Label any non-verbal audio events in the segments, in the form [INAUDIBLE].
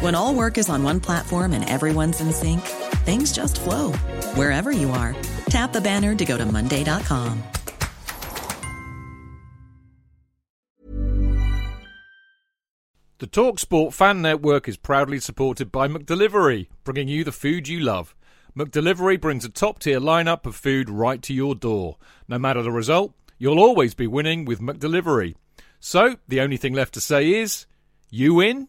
When all work is on one platform and everyone's in sync, things just flow wherever you are. Tap the banner to go to Monday.com. The TalkSport Fan Network is proudly supported by McDelivery, bringing you the food you love. McDelivery brings a top tier lineup of food right to your door. No matter the result, you'll always be winning with McDelivery. So, the only thing left to say is, you win?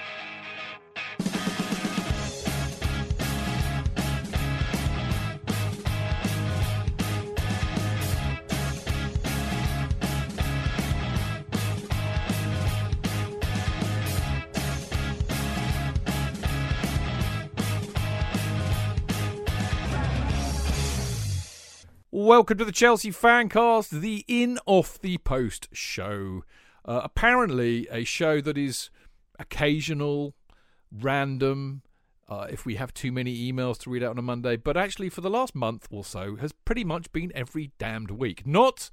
Welcome to the Chelsea Fancast, the In Off the Post show. Uh, apparently, a show that is occasional, random, uh, if we have too many emails to read out on a Monday, but actually, for the last month or so, has pretty much been every damned week. Not,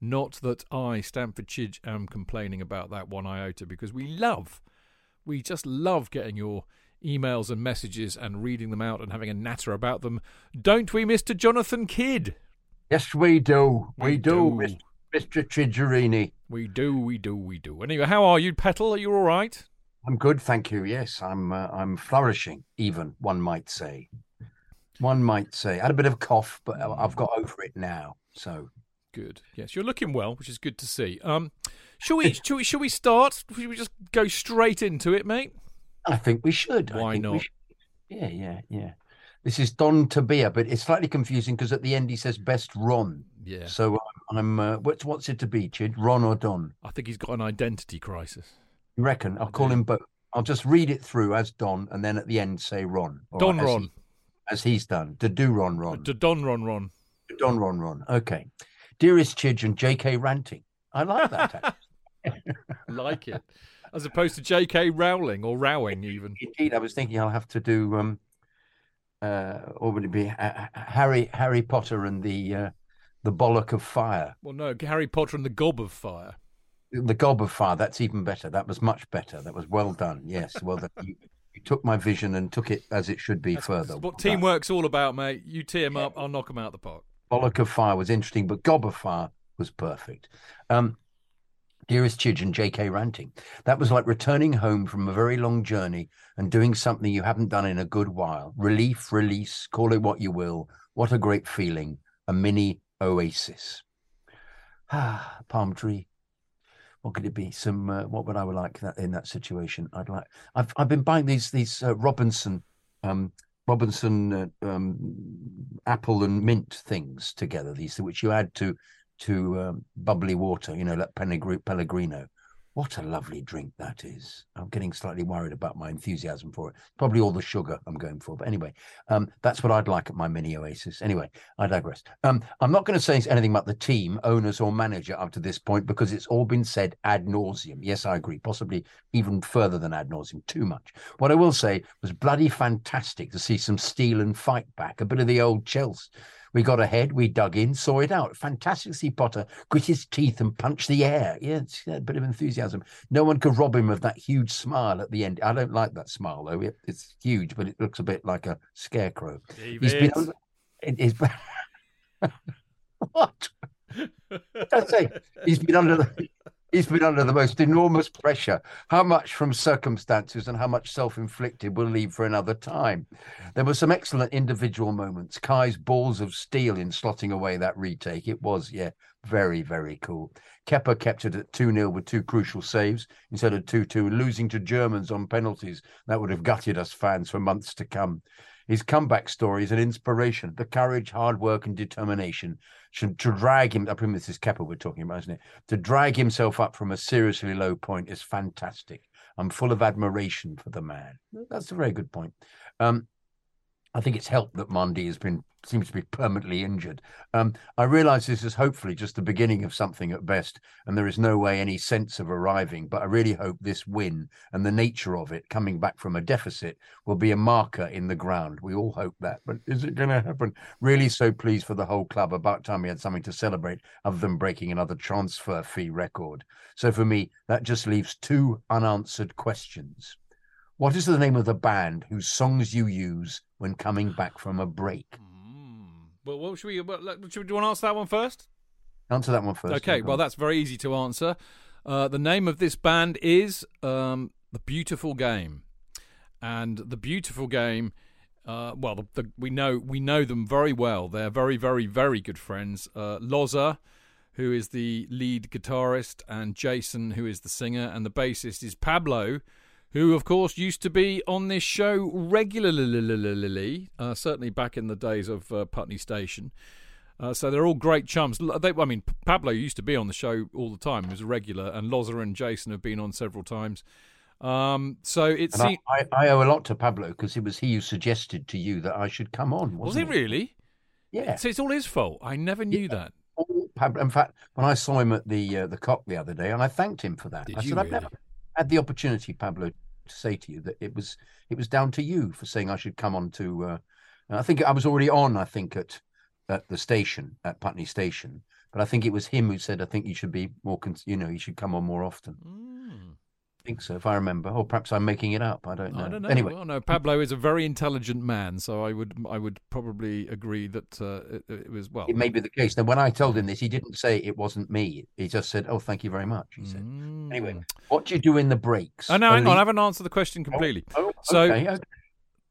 not that I, Stamford Chidge, am complaining about that one iota, because we love, we just love getting your emails and messages and reading them out and having a natter about them. Don't we, Mr. Jonathan Kydd? Yes, we do. We, We do, do. Mr. Chigerini. We do, we do, we do. Anyway, how are you, Petal? Are you all right? I'm good, thank you. Yes, I'm. Uh, I'm flourishing. Even one might say. One might say. I had a bit of a cough, but I've got over it now. So Good. Yes, you're looking well, which is good to see. Um, shall we? shall we? Shall we start? Should we just go straight into it, mate? I think we should. I Why think we not? should. Yeah, yeah, yeah. This is Don Tabia, but it's slightly confusing because at the end he says best Ron. Yeah. So um, I'm. Uh, what's what's it to be, Chid? Ron or Don? I think he's got an identity crisis. You reckon? I'll call him both. I'll just read it through as Don, and then at the end say Ron. Don right, as Ron. he- as he's done. To do Ron Ron. To Don Ron Ron. Don Ron Ron. Okay. Dearest Chidge and JK ranting. I like that. [LAUGHS] like it, as opposed to J.K. Rowling or Rowing even. Indeed, I was thinking I'll have to do um uh or would it be uh, Harry Harry Potter and the uh the bollock of fire. Well, no, Harry Potter and the Gob of Fire. The gob of fire, that's even better. That was much better. That was well done. Yes. Well done. You, you took my vision and took it as it should be further. That's what done. teamwork's all about, mate. You tee 'em up, I'll knock him out the park. Bollock of Fire was interesting, but Gob of Fire was perfect. Um, dearest Chidge and JK ranting. That was like returning home from a very long journey and doing something you haven't done in a good while. Relief, release, call it what you will. What a great feeling. A mini oasis. Ah, [SIGHS] palm tree. What could it be? Some uh, what would I would like that in that situation? I'd like. I've I've been buying these these uh, Robinson um, Robinson uh, um, apple and mint things together. These which you add to to um, bubbly water. You know, like Pellegrino. What a lovely drink that is. I'm getting slightly worried about my enthusiasm for it. Probably all the sugar I'm going for. But anyway, um, that's what I'd like at my mini oasis. Anyway, I digress. Um, I'm not going to say anything about the team, owners, or manager up to this point because it's all been said ad nauseum. Yes, I agree. Possibly even further than ad nauseum, too much. What I will say was bloody fantastic to see some steel and fight back, a bit of the old Chelsea. We got ahead, we dug in, saw it out. Fantastic to see Potter grit his teeth and punch the air. Yeah, it's a bit of enthusiasm. No one could rob him of that huge smile at the end. I don't like that smile though. It, it's huge, but it looks a bit like a scarecrow. He's been David. under, it [LAUGHS] what? [LAUGHS] I say he's been under the He's been under the most enormous pressure. How much from circumstances and how much self inflicted we'll leave for another time. There were some excellent individual moments. Kai's balls of steel in slotting away that retake. It was, yeah, very, very cool. Kepa kept it at 2 0 with two crucial saves instead of 2 2, losing to Germans on penalties. That would have gutted us fans for months to come. His comeback story is an inspiration. The courage, hard work, and determination should, to drag him. I presume this is Kepa we're talking about, isn't it? To drag himself up from a seriously low point is fantastic. I'm full of admiration for the man. That's a very good point. Um, I think it's helped that Mendy has been seems to be permanently injured. Um, I realise this is hopefully just the beginning of something at best, and there is no way any sense of arriving. But I really hope this win and the nature of it, coming back from a deficit, will be a marker in the ground. We all hope that, but is it going to happen? Really, so pleased for the whole club. About time we had something to celebrate, other than breaking another transfer fee record. So for me, that just leaves two unanswered questions. What is the name of the band whose songs you use when coming [SIGHS] back from a break? Mm. Well, what should we? What, should do you want to answer that one first? Answer that one first. Okay. Well, that's very easy to answer. Uh, the name of this band is um, the Beautiful Game, and the Beautiful Game. Uh, well, the, the, we know we know them very well. They're very, very, very good friends. Uh, Loza, who is the lead guitarist, and Jason, who is the singer, and the bassist is Pablo, who, of course, used to be on this show regularly, uh, certainly back in the days of uh, Putney Station. Uh, so they're all great chums. They, I mean, Pablo used to be on the show all the time. He was a regular, and Loza and Jason have been on several times. Um, so it's. I, I, I, owe a lot to Pablo because it was he who suggested to you that I should come on. was it, it? really? Yeah. So it's all his fault. I never knew yeah. that. Pablo, in fact, when I saw him at the uh, the Kop the other day, and I thanked him for that. Did I you said, really? I've never had the opportunity, Pablo, to say to you that it was it was down to you for saying I should come on to. Uh, I think I was already on. I think at at the station at Putney Station, but I think it was him who said I think you should be more. You know, you should come on more often. Mm. I think so, if I remember. Or perhaps I'm making it up. I don't know. I don't know. Anyway, well, no. Pablo is a very intelligent man, so I would I would probably agree that uh, it, it, was well. It may be the case. Now, when I told him this, he didn't say it wasn't me. He just said, "Oh, thank you very much." He said. Mm. Anyway, what do you do in the breaks? Oh no, hang on. I haven't answered the question completely. Oh, oh, so, okay, okay.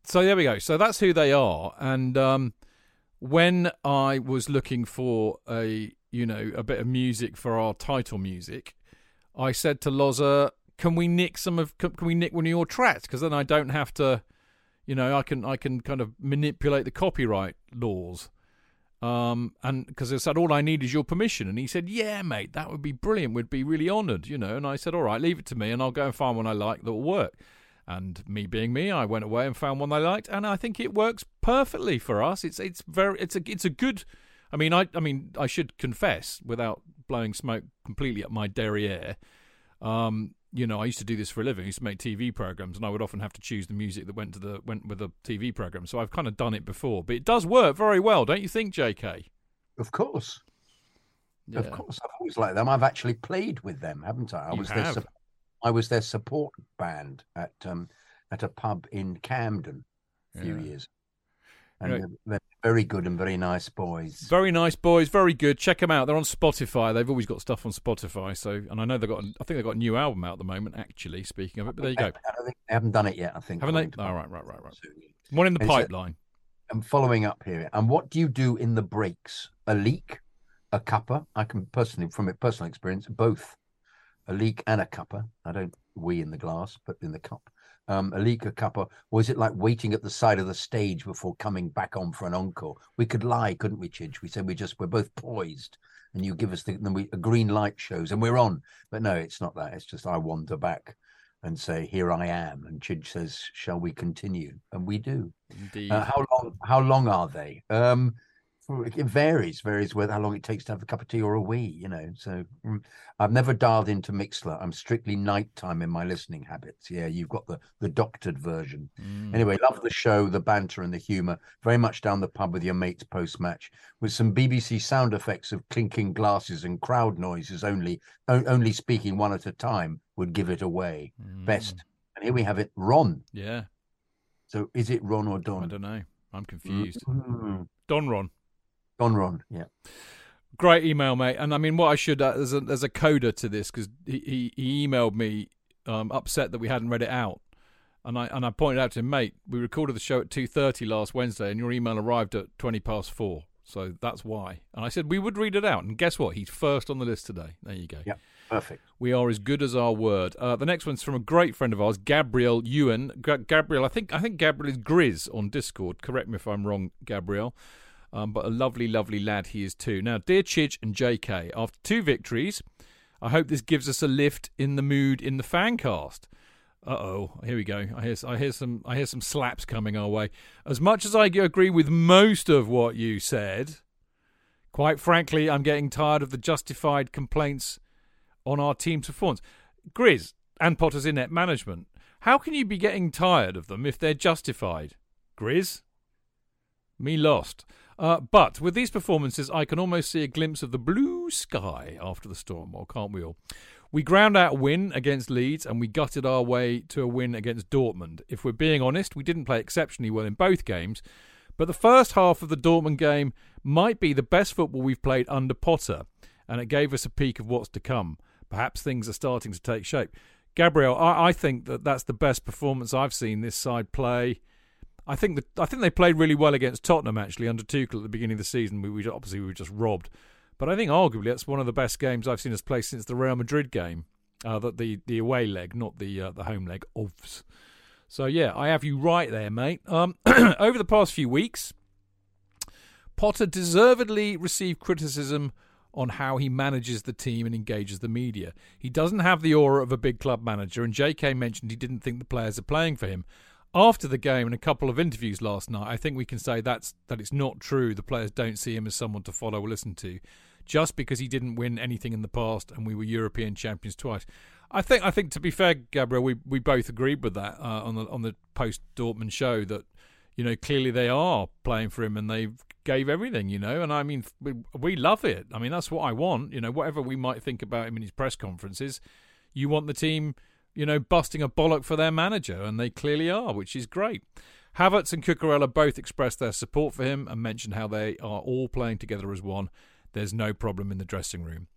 so there we go. So that's who they are, and um, when I was looking for a you know a bit of music for our title music, I said to Loza, "Can we nick some of? Can, we nick one of your tracks? Because then I don't have to, you know, I can I can kind of manipulate the copyright laws." Um, and because I said, all I need is your permission. And he said, yeah, mate, that would be brilliant. We'd be really honoured, you know. And I said, all right, leave it to me and I'll go and find one I like that will work. And me being me, I went away and found one I liked, and I think it works perfectly for us. It's it's very it's a it's a good. I mean, I I mean, I should confess without blowing smoke completely up my derriere. Um, you know, I used to do this for a living. I used to make TV programs, and I would often have to choose the music that went to the went with the TV program. So I've kind of done it before, but it does work very well, don't you think, J.K.? Of course, Yeah. of course. I've always liked them. I've actually played with them, haven't I? I You was have. their I was their support band at um at a pub in Camden a few Yeah. years, and Right. they're, they're very good and very nice boys. Very nice boys, very good. Check them out. They're on Spotify. They've always got stuff on Spotify. So, and I know they've got. I think they've got a new album out at the moment. Actually, speaking of it, but there you go. I don't think they haven't done it yet. I think Haven't they? according to All my- right, right, right, right. One in the pipeline. I'm following up here. And what do you do in the breaks? A leak, a cuppa? I can personally, from a personal experience, both a leak and a cuppa. I don't wee in the glass, but in the cup. Um, a leak, a cuppa. Or is it like waiting at the side of the stage before coming back on for an encore? We could lie, couldn't we, Chidge? We said we just we're both poised, and you give us the then we a green light shows, and we're on. But no, it's not that. It's just I wander back and say, "Here I am," and Chidge says, "Shall we continue?" And we do. Indeed. Uh, how long? How long are they? Um, it varies. Varies with how long it takes to have a cup of tea or a wee. You know. So mm, I've never dialed into Mixlr. I'm strictly nighttime in my listening habits. Yeah, you've got the the doctored version. Mm. Anyway, love the show, the banter and the humour. Very much down the pub with your mates post match, with some BBC sound effects of clinking glasses and crowd noises. Only o- only speaking one at a time would give it away. Mm. Best. And here we have it, Ron. Yeah. So is it Ron or Don? I don't know. I'm confused. Mm. Don Ron. Don Ron, yeah. great email, mate. And I mean, what I should uh, there's a there's a coda to this because he, he, he emailed me um, upset that we hadn't read it out, and I and I pointed out to him, mate, we recorded the show at two thirty last Wednesday, and your email arrived at twenty past four. So that's why. And I said we would read it out. And guess what? He's first on the list today. There you go. Yeah, perfect. We are as good as our word. Uh, the next one's from a great friend of ours, Gabriel Ewan. G- Gabriel, I think I think Gabriel is Grizz on Discord. Correct me if I'm wrong, Gabriel. Um, but a lovely, lovely lad he is too. Now, dear Chidge and JK, after two victories, I hope this gives us a lift in the mood in the fancast. Uh oh, here we go. I hear, I hear some, I hear some slaps coming our way. As much as I agree with most of what you said, quite frankly, I'm getting tired of the justified complaints on our team's performance. Grizz and Potter's in net management. How can you be getting tired of them if they're justified? Grizz? Me lost. Uh, but with these performances, I can almost see a glimpse of the blue sky after the storm, or can't we all? We ground out a win against Leeds and we gutted our way to a win against Dortmund. If we're being honest, we didn't play exceptionally well in both games, but the first half of the Dortmund game might be the best football we've played under Potter, and it gave us a peek of what's to come. Perhaps things are starting to take shape. Gabriel, I, I think that that's the best performance I've seen this side play. I think that I think they played really well against Tottenham actually under Tuchel at the beginning of the season. We, we obviously we were just robbed, but I think arguably that's one of the best games I've seen us play since the Real Madrid game, uh, the, the the away leg, not the uh, the home leg. Ofs. So yeah, I have you right there, mate. Um, [CLEARS THROAT] over the past few weeks, Potter deservedly received criticism on how he manages the team and engages the media. He doesn't have the aura of a big club manager, and J.K. mentioned he didn't think the players are playing for him. After the game and a couple of interviews last night, I think we can say that's that it's not true. The players don't see him as someone to follow or listen to just because he didn't win anything in the past and we were European champions twice. I think I think to be fair, Gabriel, we, we both agreed with that uh, on the on the post Dortmund show that you know clearly they are playing for him and they gave everything, you know. And I mean, we, we love it. I mean, that's what I want. You know, whatever we might think about him in his press conferences, you want the team, you know, busting a bollock for their manager, and they clearly are, which is great. Havertz and Cucurella both expressed their support for him and mentioned how they are all playing together as one there's no problem in the dressing room.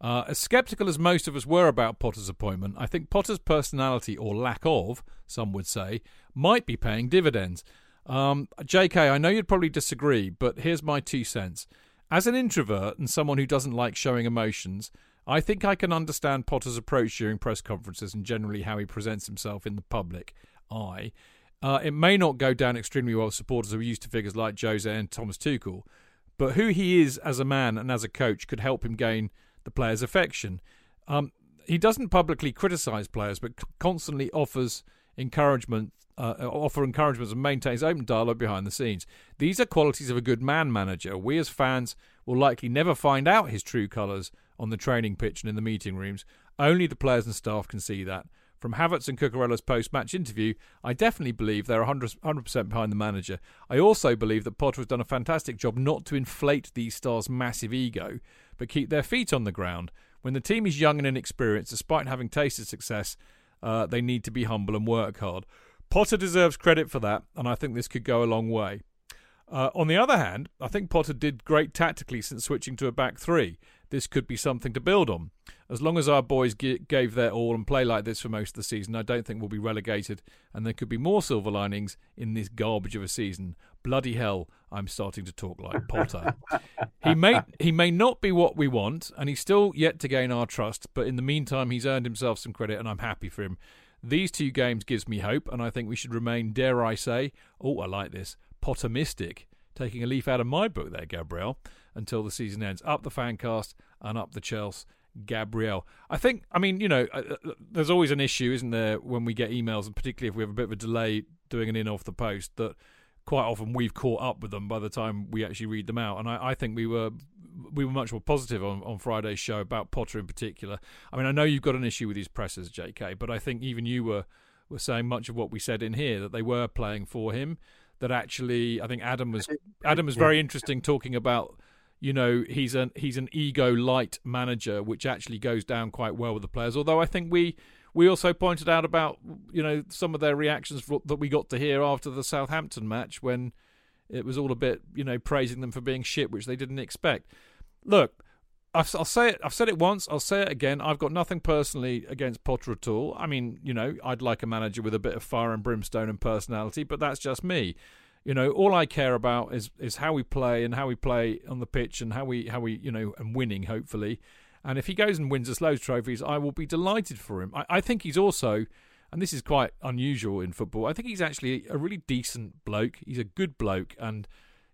Uh, as sceptical as most of us were about Potter's appointment, I think Potter's personality, or lack of, some would say, might be paying dividends. Um, JK, I know you'd probably disagree, but here's my two cents. As an introvert and someone who doesn't like showing emotions, I think I can understand Potter's approach during press conferences and generally how he presents himself in the public eye. Uh, it may not go down extremely well with supporters who are used to figures like Jose and Thomas Tuchel, but who he is as a man and as a coach could help him gain the players' affection. Um, he doesn't publicly criticise players, but constantly offers encouragement, uh, offer encouragement and maintains open dialogue behind the scenes. These are qualities of a good man manager. We as fans will likely never find out his true colours on the training pitch and in the meeting rooms. Only the players and staff can see that. From Havertz and Cucurella's post match interview, I definitely believe they're 100%, 100% behind the manager. I also believe that Potter has done a fantastic job not to inflate these stars' massive ego, but keep their feet on the ground. When the team is young and inexperienced, despite having tasted success, uh, they need to be humble and work hard. Potter deserves credit for that, and I think this could go a long way. Uh, on the other hand, I think Potter did great tactically since switching to a back three. This could be something to build on. As long as our boys g- gave their all and play like this for most of the season, I don't think we'll be relegated, and there could be more silver linings in this garbage of a season. Bloody hell, I'm starting to talk like Potter. [LAUGHS] he may he may not be what we want, and he's still yet to gain our trust. But in the meantime, he's earned himself some credit, and I'm happy for him. These two games gives me hope, and I think we should remain, dare I say, oh, I like this, Pottermistic, taking a leaf out of my book there, Gabriel, until the season ends. Up the fancast and up the Chelsea. Gabriel. I think, I mean, you know, uh, uh, there's always an issue, isn't there, when we get emails, and particularly if we have a bit of a delay doing an in off the post, that quite often we've caught up with them by the time we actually read them out. And I, I think we were we were much more positive on, on Friday's show about Potter in particular. I mean, I know you've got an issue with these pressers, JK, but I think even you were were saying much of what we said in here that they were playing for him that actually I think Adam was Adam was very interesting talking about you know he's an he's an ego light manager which actually goes down quite well with the players. Although I think we we also pointed out about you know some of their reactions that we got to hear after the Southampton match when it was all a bit you know praising them for being shit which they didn't expect. Look I've, I'll say it. I've said it once. I'll say it again. I've got nothing personally against Potter at all. I mean, you know, I'd like a manager with a bit of fire and brimstone and personality, but that's just me. You know, all I care about is is how we play and how we play on the pitch and how we how we you know and winning hopefully. And if he goes and wins us loads of trophies, I will be delighted for him. I, I think he's also, and this is quite unusual in football. I think he's actually a really decent bloke. He's a good bloke, and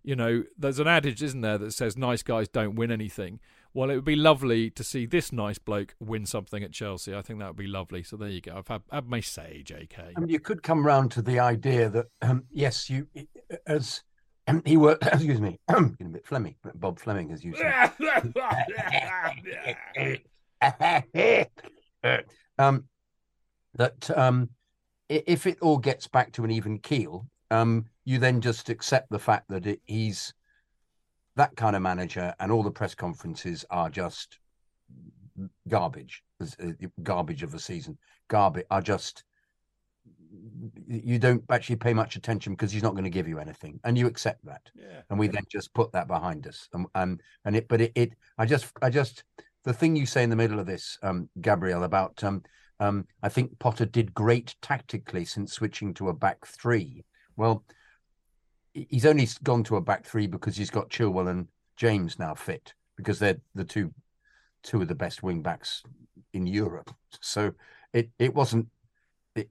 you know, there's an adage, isn't there, that says nice guys don't win anything. Well, it would be lovely to see this nice bloke win something at Chelsea. I think that would be lovely. So there you go. I've had, had my say, JK. Mean, you could come round to the idea that um, yes, you as um, he worked. [COUGHS] Excuse me, [COUGHS] getting a bit Fleming, Bob Fleming, as you say. [LAUGHS] um, that um, if it all gets back to an even keel, um, you then just accept the fact that it, he's that kind of manager, and all the press conferences are just garbage, uh, garbage of a season, garbage are just you don't actually pay much attention because he's not going to give you anything, and you accept that. Yeah. And we then just put that behind us. And and, and it, but it, it, I just, I just, the thing you say in the middle of this, um, Gabriel, about, um, um, I think Potter did great tactically since switching to a back three. Well, he's only gone to a back three because he's got Chilwell and James now fit because they're the two, two of the best wing backs in Europe. So it, it wasn't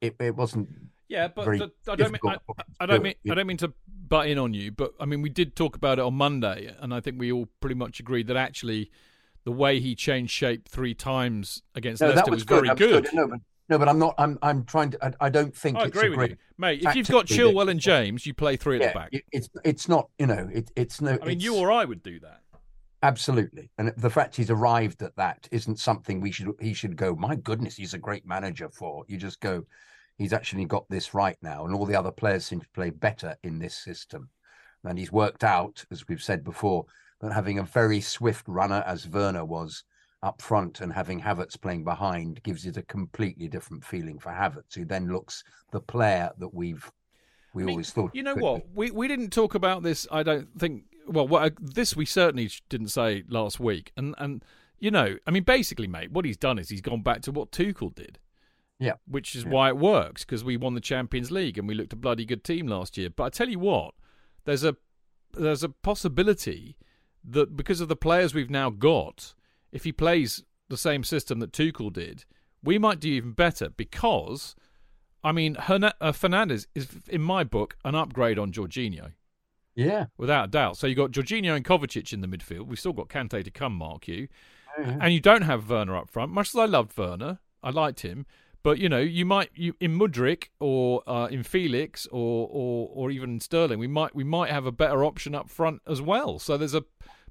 it, it wasn't. Yeah, but the, I don't mean I, I, don't mean I don't mean to butt in on you, but I mean we did talk about it on Monday, and I think we all pretty much agreed that actually the way he changed shape three times against no, Leicester was, was very good. good. No, but, no, but I'm not. I'm I'm trying to. I, I don't think. I agree with you, mate. If you've got Chilwell and James, you play three at the back. It's it's not. You know, it, it's no. I mean, you or I would do that. Absolutely, and the fact he's arrived at that isn't something we should. He should go. My goodness, he's a great manager for. You just go he's actually got this right now, and all the other players seem to play better in this system. And he's worked out, as we've said before, that having a very swift runner as Werner was up front and having Havertz playing behind gives it a completely different feeling for Havertz, who then looks the player that we've we I mean, always thought. You know what? We we didn't talk about this. I don't think. Well, what, this we certainly didn't say last week, and and you know, I mean, basically, mate, what he's done is he's gone back to what Tuchel did. Yeah. Which is yeah. why it works because we won the Champions League and we looked a bloody good team last year. But I tell you what, there's a there's a possibility that because of the players we've now got, if he plays the same system that Tuchel did, we might do even better because I mean, uh, Fernandez is in my book an upgrade on Jorginho. Yeah, without a doubt. So you've got Jorginho and Kovacic in the midfield. We've still got Kante to come, Mark you, oh, yeah. and you don't have Werner up front. Much as I loved Werner, I liked him. But you know, you might you in Mudryk or uh, in Felix or, or or even in Sterling, we might we might have a better option up front as well. So there's a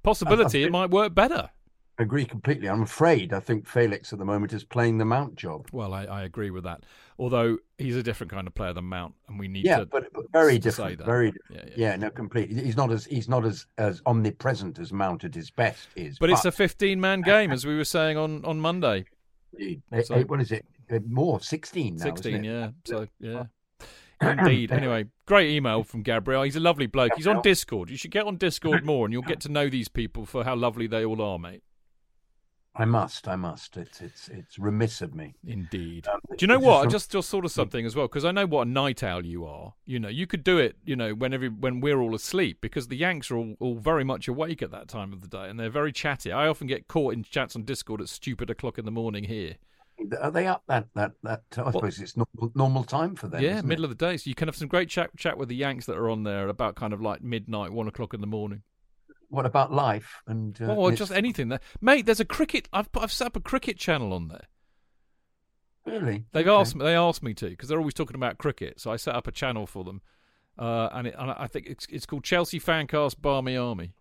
possibility it might work better. Agree completely. I'm afraid I think Felix at the moment is playing the Mount job. Well, I, I agree with that. Although he's a different kind of player than Mount, and we need yeah, to but, but very different. Very different. Yeah, yeah. yeah, no, completely. He's not as he's not as as omnipresent as Mount at his best is. But, but... it's a 15 man [LAUGHS] game, as we were saying on on Monday. So, what is it? Uh, more 16 now, 16 yeah so yeah Indeed. [CLEARS THROAT] Anyway, great email from Gabriel. He's a lovely bloke. He's on Discord. You should get on Discord [CLEARS THROAT] more, and you'll get to know these people for how lovely they all are, mate. I must. I must. It's it's it's remiss of me. Indeed. Um, do you know what? I just just sort of something as well, because I know what a night owl you are. You know, you could do it. You know, whenever when we're all asleep, because the Yanks are all, all very much awake at that time of the day, and they're very chatty. I often get caught in chats on Discord at stupid o'clock in the morning here. Are they up that that that? I well, suppose it's normal, normal time for them. Yeah, middle it? of the day. So you can have some great chat chat with the Yanks that are on there about kind of like midnight, one o'clock in the morning. What about life and? Uh, oh, just anything there, mate. There's a cricket. I've I've set up a cricket channel on there. Really? They've okay. asked me. They asked me to because they're always talking about cricket. So I set up a channel for them, uh, and, it, and I think it's it's called Chelsea Fancast Barmy Army.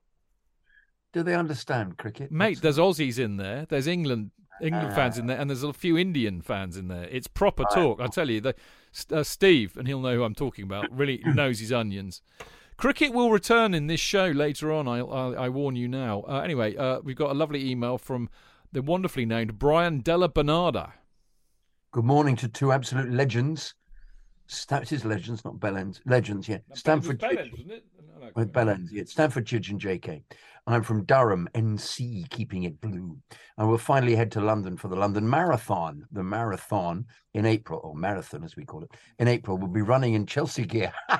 Do they understand cricket? Mate, there's Aussies in there. There's England England uh, fans in there, and there's a few Indian fans in there. It's proper talk. I tell you, the, uh, Steve, and he'll know who I'm talking about. Really [COUGHS] knows his onions. Cricket will return in this show later on. I, I, I warn you now. Uh, anyway, uh, we've got a lovely email from the wonderfully named Brian Della Bernarda. Good morning to two absolute legends. Sta- it is Legends, not Bellends. Legends, yeah. Stamford. Bellends, wasn't it? No, no, With Bellends, yeah. Stamford Chidge and JK. I'm from Durham, NC, keeping it blue. I will finally head to London for the London Marathon. The marathon in April, or marathon as we call it, in April. We'll be running in Chelsea gear. [LAUGHS]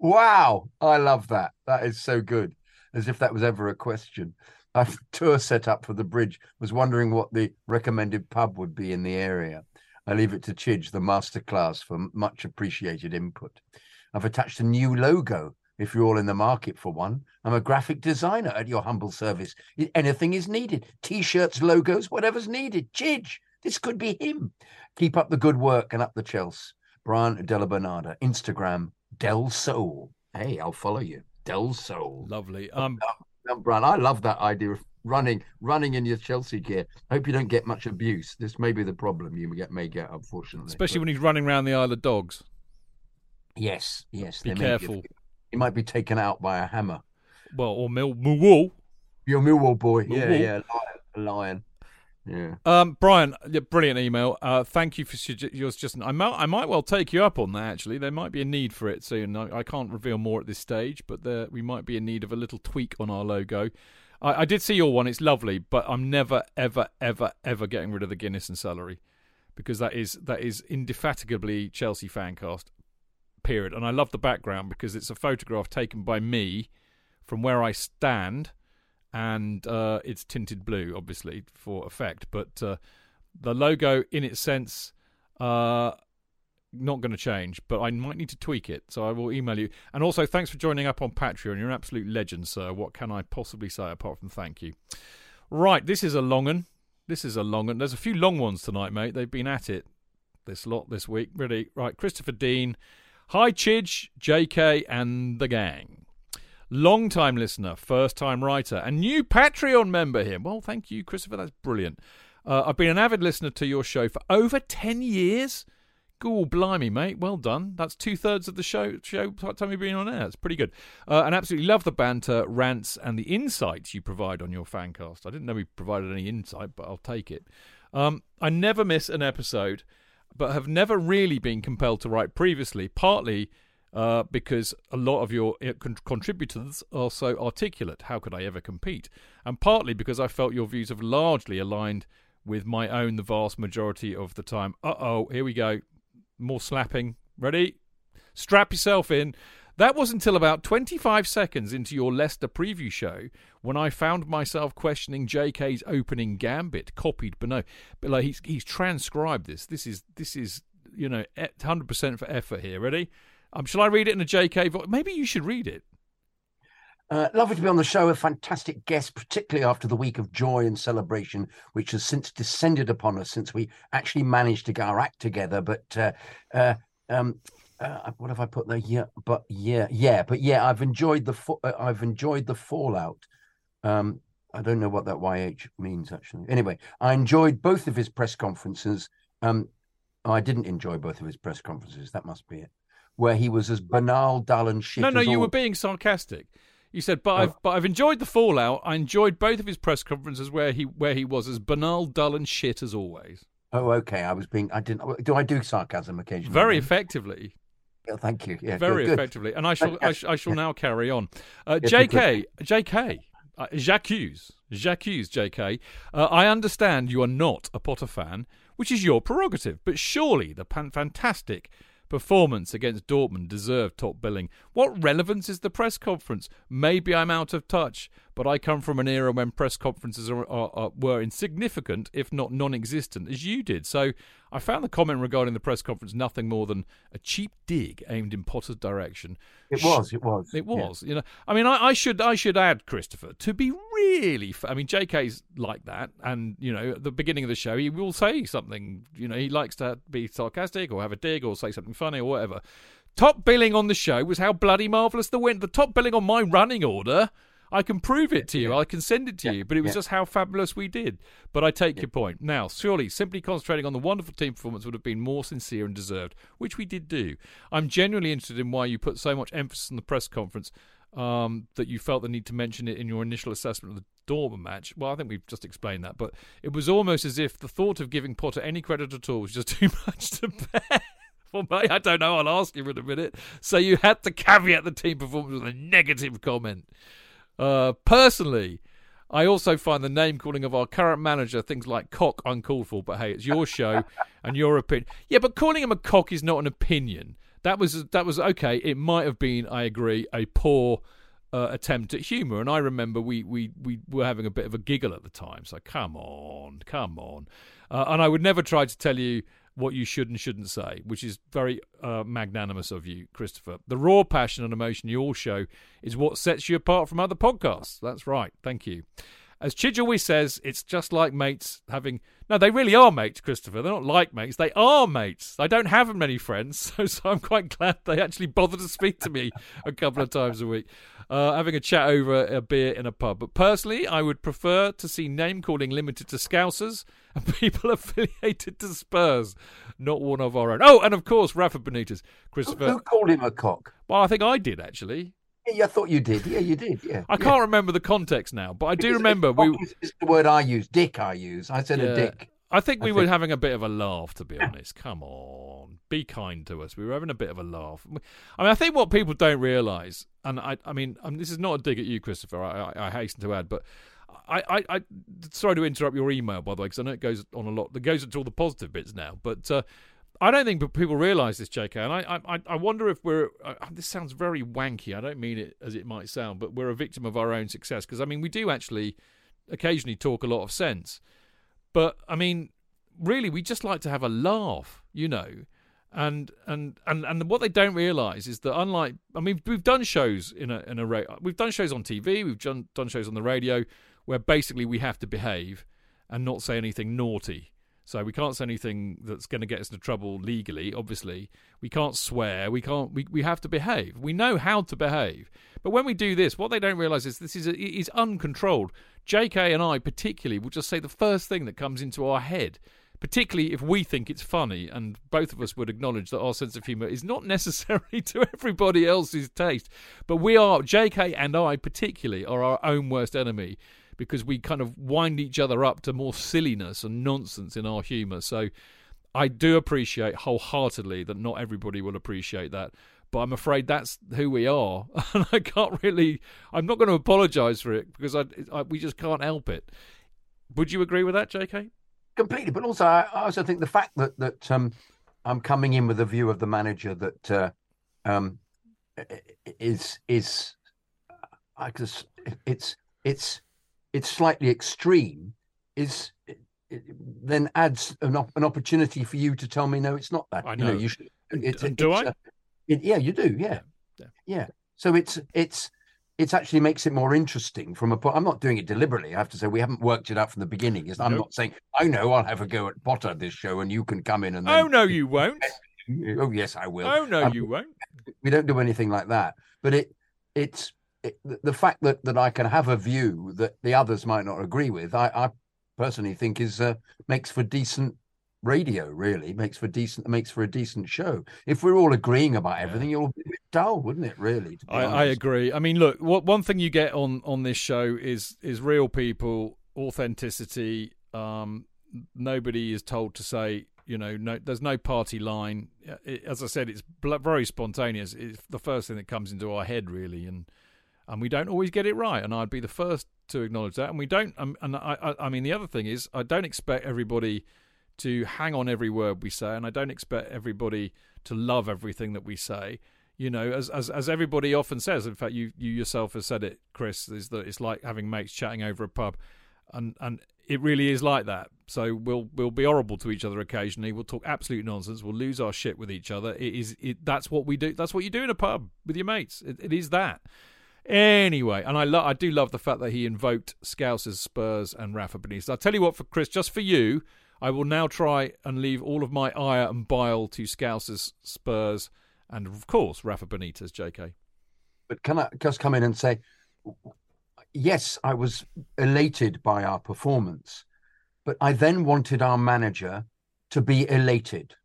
wow. I love that. That is so good. As if that was ever a question. I've a [LAUGHS] tour set up for the bridge was wondering what the recommended pub would be in the area. I leave it to Chidge, the masterclass, for much appreciated input. I've attached a new logo if you're all in the market for one. I'm a graphic designer at your humble service. Anything is needed t shirts, logos, whatever's needed. Chidge, this could be him. Keep up the good work and up the Chels. Brian Della Bernarda, Instagram, Del Soul. Hey, I'll follow you. Del Soul. Lovely. Um, um, Brian, I love that idea of running running in your Chelsea gear. I hope you don't get much abuse. This may be the problem you get may get, unfortunately. Especially but... when he's running around the Isle of Dogs. Yes, yes. Be careful. He might be taken out by a hammer. Well, or Mill Millwall. Your Millwall boy. Millwall. Yeah, yeah. Lion. lion. Yeah. Um, Brian, brilliant email. Uh, thank you for yours. Just I might, I might well take you up on that. Actually, there might be a need for it soon. I, I can't reveal more at this stage, but there, we might be in need of a little tweak on our logo. I, I, did see your one; it's lovely, but I'm never, ever, ever, ever getting rid of the Guinness and celery because that is that is indefatigably Chelsea fancast. Period. And I love the background because it's a photograph taken by me from where I stand and uh, it's tinted blue, obviously for effect. But uh, the logo, in its sense, uh, not going to change. But I might need to tweak it, so I will email you. And also, thanks for joining up on Patreon. You're an absolute legend, sir. What can I possibly say apart from thank you? Right, this is a long one. This is a long one. There's a few long ones tonight, mate. They've been at it this lot this week. really. Right, Christopher Dean. Hi, Chidge, JK, and the gang long time listener, first time writer, and new Patreon member here. Well, thank you, Christopher. That's brilliant. Uh, I've been an avid listener to your show for over 10 years. Cool, blimey, mate. Well done. That's two thirds of the show show time you've been on air. It's pretty good. Uh, and absolutely love the banter, rants, and the insights you provide on your fancast. I didn't know we provided any insight, but I'll take it. Um, I never miss an episode, but have never really been compelled to write previously, partly uh, because a lot of your uh, contributors are so articulate. How could I ever compete? And partly because I felt your views have largely aligned with my own the vast majority of the time. Uh oh, here we go. More slapping. Ready? Strap yourself in. That was until about 25 seconds into your Leicester preview show when I found myself questioning JK's opening gambit, copied Benaud. But like he's he's transcribed this. This is this is you know 100% for effort here. Ready? Um, shall I read it in a JK voice? Maybe you should read it. Uh, lovely to be on the show. A fantastic guest, particularly after the week of joy and celebration, which has since descended upon us since we actually managed to get our act together. But uh, uh, um, uh, what have I put there? Yeah, but yeah, yeah, but yeah, I've enjoyed the uh, I've enjoyed the fallout. Um, I don't know what that YH means actually. Anyway, I enjoyed both of his press conferences. Um, I didn't enjoy both of his press conferences. That must be it where he was as banal, dull, and shit. No, no, you all... were being sarcastic. You said, but oh. I've but I've enjoyed the fallout. I enjoyed both of his press conferences where he where he was as banal, dull, and shit as always. Oh, okay. I was being. I didn't. Do I do sarcasm occasionally? Very effectively. Yeah, thank you. Yeah, very good, effectively. And I shall I, sh- I shall now carry on. Uh, J.K. J.K. Uh, j'accuse, j'accuse, J.K. Uh, I understand you are not a Potter fan, which is your prerogative, but surely the pan- fantastic performance against Dortmund deserved top billing. What relevance is the press conference? Maybe I'm out of touch, but I come from an era when press conferences are, are, are, were insignificant, if not non existent, as you did. So I found the comment regarding the press conference nothing more than a cheap dig aimed in Potter's direction. It was, it was, it was. Yeah. You know, I mean, I, I, should, I should add, Christopher, to be really. F- I mean, J.K.'s like that, and you know, at the beginning of the show, he will say something. You know, he likes to be sarcastic or have a dig or say something funny or whatever. Top billing on the show was how bloody marvelous the win. The top billing on my running order I can prove it to you. I can send it to yeah. you. But it was yeah. just how fabulous we did. But I take yeah. your point. Now, surely simply concentrating on the wonderful team performance would have been more sincere and deserved, which we did do. I'm genuinely interested in why you put so much emphasis on the press conference um, that you felt the need to mention it in your initial assessment of the Dortmund match. Well, I think we've just explained that. But it was almost as if the thought of giving Potter any credit at all was just [LAUGHS] too much to bear. Well, mate, I don't know. I'll ask him in a minute. So you had to caveat the team performance with a negative comment. Uh, personally, I also find the name calling of our current manager things like cock uncalled for. But hey, it's your show [LAUGHS] and your opinion. Yeah, but calling him a cock is not an opinion. That was that was okay. It might have been, I agree, a poor uh, attempt at humour. And I remember we, we, we were having a bit of a giggle at the time. So come on, come on. Uh, and I would never try to tell you what you should and shouldn't say, which is very uh, magnanimous of you, Christopher. The raw passion and emotion you all show is what sets you apart from other podcasts. That's right. Thank you. As Chidge always says, it's just like mates having. No, they really are mates, Christopher. They're not like mates. They are mates. I don't have many friends, [LAUGHS] so, so I'm quite glad they actually bother to speak to me [LAUGHS] a couple of times a week uh, having a chat over a beer in a pub. But personally, I would prefer to see name calling limited to Scousers [LAUGHS] and people affiliated to Spurs, not one of our own. Oh, and of course, Rafa Benitez. Christopher. Who, who called him a cock? Well, I think I did actually. Yeah, I thought you did. Yeah, you did. Yeah. I yeah. can't remember the context now, but I do remember we. Is the word I use. Dick. I use. I said yeah. a dick. I think we I were think... having a bit of a laugh, to be honest. Come on, be kind to us. We were having a bit of a laugh. I mean, I think what people don't realise, and I, I mean, I um, mean, this is not a dig at you, Christopher. I, I, I hasten to add, but I, I, I, sorry to interrupt your email, by the way, because I know it goes on a lot. It goes into all the positive bits now, but uh, I don't think people realise this, JK. And I, I, I wonder if we're. Uh, this sounds very wanky. I don't mean it as it might sound, but we're a victim of our own success because I mean we do actually occasionally talk a lot of sense. But I mean, really, we just like to have a laugh, you know. And and and and what they don't realise is that unlike, I mean, we've done shows in a in a we've done shows on TV, we've done done shows on the radio, where basically we have to behave and not say anything naughty. So we can't say anything that's going to get us into trouble legally. Obviously, we can't swear. We can't. We, we have to behave. We know how to behave. But when we do this, what they don't realise is this is is uncontrolled. J.K. and I particularly will just say the first thing that comes into our head particularly if we think it's funny, and both of us would acknowledge that our sense of humour is not [LAUGHS] necessarily to everybody else's taste. But we are, JK and I particularly, are our own worst enemy because we kind of wind each other up to more silliness and nonsense in our humour. So I do appreciate wholeheartedly that not everybody will appreciate that. But I'm afraid that's who we are, [LAUGHS] and I can't really. I'm not going to apologise for it because I, I, we just can't help it. Would you agree with that, J.K.? completely. But also, I, also think the fact that that um, I'm coming in with a view of the manager that uh, um, is is I guess it's it's it's slightly extreme. Is it then adds an, op- an opportunity for you to tell me no, it's not that. I know. You, know, you should. It's, do it's I? It, yeah, you do. Yeah. yeah, yeah. So it's it's it actually makes it more interesting from a point. I'm not doing it deliberately. I have to say we haven't worked it out from the beginning. I'm nope. not saying I know I'll have a go at Potter this show and you can come in and. Then, oh no, you won't. [LAUGHS] Oh yes, I will. Oh no, um, you won't. We don't do anything like that. But it it's it, the fact that that I can have a view that the others might not agree with. I, I personally think is uh, makes for decent radio really. Makes for decent makes for a decent show. If we're all agreeing about everything yeah. it'll be dull wouldn't it really I, I, agree. I mean look what one thing you get on on this show is is real people authenticity. Um nobody is told to say you know no there's no party line. It, as i said it's very spontaneous. It's the first thing that comes into our head really and and we don't always get it right and i'd be the first to acknowledge that and we don't um, and I, I i mean the other thing is i don't expect everybody to hang on every word we say, and I don't expect everybody to love everything that we say. You know, as as as everybody often says. In fact, you you yourself have said it, Chris. Is that it's like having mates chatting over a pub, and and it really is like that. So we'll we'll be horrible to each other occasionally. We'll talk absolute nonsense. We'll lose our shit with each other. It is it. That's what we do. That's what you do in a pub with your mates. it, it is that. Anyway, and I lo- I do love the fact that he invoked Scousers, Spurs, and Rafa Benitez. I'll tell you what, for Chris, just for you, I will now try and leave all of my ire and bile to Scousers, Spurs, and of course Rafa Benitez, JK. But can I just come in and say, yes, I was elated by our performance, but I then wanted our manager to be elated.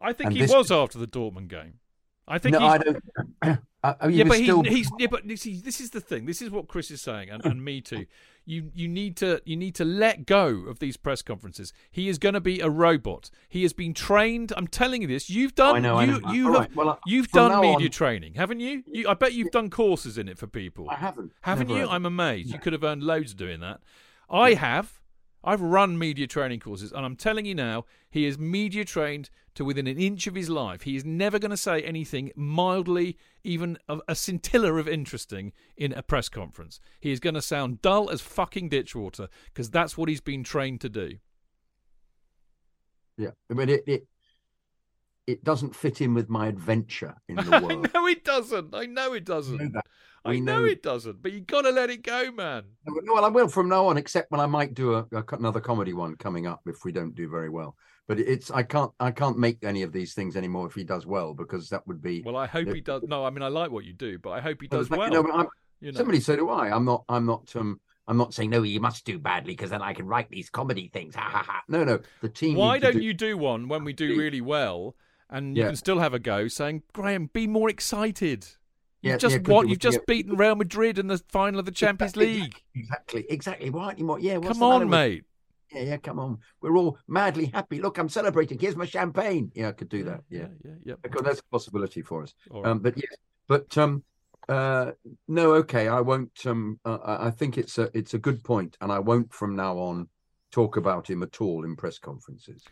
I think and he this... was after the Dortmund game. I think. No, I don't. [CLEARS THROAT] Uh, yeah, but still... he's, he's yeah, but see, this is the thing. This is what Chris is saying, and, and me too. you you need to you need to let go of these press conferences. He is going to be a robot. He has been trained. I'm telling you this. You've done. I know, I you know. you All have. right, well, uh, you've done media on- training, haven't you? you? I bet you've done courses in it for people. I haven't. Haven't Never you? ever. I'm amazed. You could have earned loads doing that. I have. I've run media training courses, and I'm telling you now, he is media trained to within an inch of his life. He is never going to say anything mildly, even a, scintilla of interesting in a press conference. He is going to sound dull as fucking ditchwater because that's what he's been trained to do. Yeah, but it it it doesn't fit in with my adventure in [LAUGHS] the world. I know it doesn't. I know it doesn't. know. I know know- it doesn't. But you got to let it go, man. Well, I will from now on, except when I might do a, a another comedy one coming up if we don't do very well. But it's I can't I can't make any of these things anymore if he does well because that would be Well, I hope Yeah. he does. No, I mean I like what you do, but I hope he does well. You know, you know. somebody so do I. I'm not I'm not um I'm not saying no. You must do badly because then I can write these comedy things. Ha ha ha. No, no. The team. Why don't do- you do one when we do really well, and you can still have a go, saying, "Graham, be more excited." Yeah, You've just yeah, what? You've just yeah. beaten Real Madrid in the final of the Champions Exactly, League. Exactly, exactly. Why aren't you more? Yeah, what's Come on, with- mate. Yeah, yeah. Come on. We're all madly happy. Look, I'm celebrating. Here's my champagne. Yeah, I could do that. Yeah, yeah, yeah. because that's a possibility for us. Right. Um, but yeah, but um, uh, no, okay, I won't. Um, uh, I I think it's a it's a good point, and I won't from now on talk about him at all in press conferences.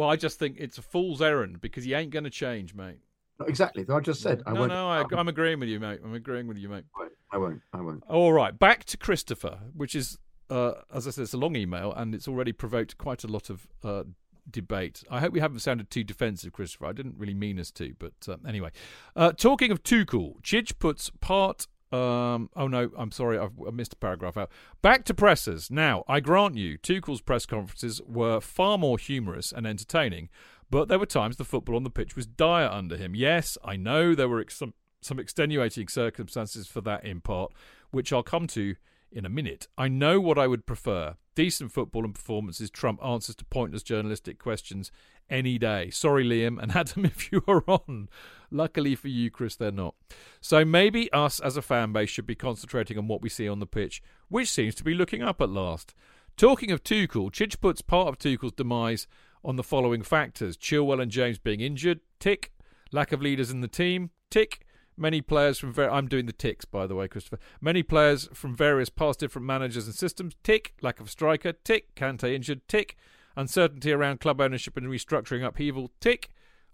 Well, I just think it's a fool's errand because he ain't going to change, mate. No, exactly. I just said I no, won't. no, I, I I'm agreeing with you, mate. I'm agreeing with you, mate. I won't. I won't. All right, back to Christopher, which is, uh, as I said, it's a long email and it's already provoked quite a lot of uh, debate. I hope we haven't sounded too defensive, Christopher. I didn't really mean us to, but uh, anyway. Uh, talking of Tuchel, Chidge puts part. Um, oh no, I'm sorry, I've, I missed a paragraph out. Back to pressers. Now, I grant you, Tuchel's press conferences were far more humorous and entertaining, but there were times the football on the pitch was dire under him. Yes, I know there were ex- some some extenuating circumstances for that in part, which I'll come to in a minute. I know what I would prefer. Decent football and performances trump answers to pointless journalistic questions any day. Sorry, Liam and [LAUGHS] Adam, if you are on. Luckily for you, Chris, they're not. So maybe us as a fan base should be concentrating on what we see on the pitch, which seems to be looking up at last. Talking of Tuchel, Chidge puts part of Tuchel's demise on the following factors Chilwell and James being injured, tick. Lack of leaders in the team, tick. Many players from ver- I'm doing the ticks by the way, Christopher. Many players from various past different managers and systems, tick. Lack of striker, tick. Kante injured, tick. Uncertainty around club ownership and restructuring upheaval, tick.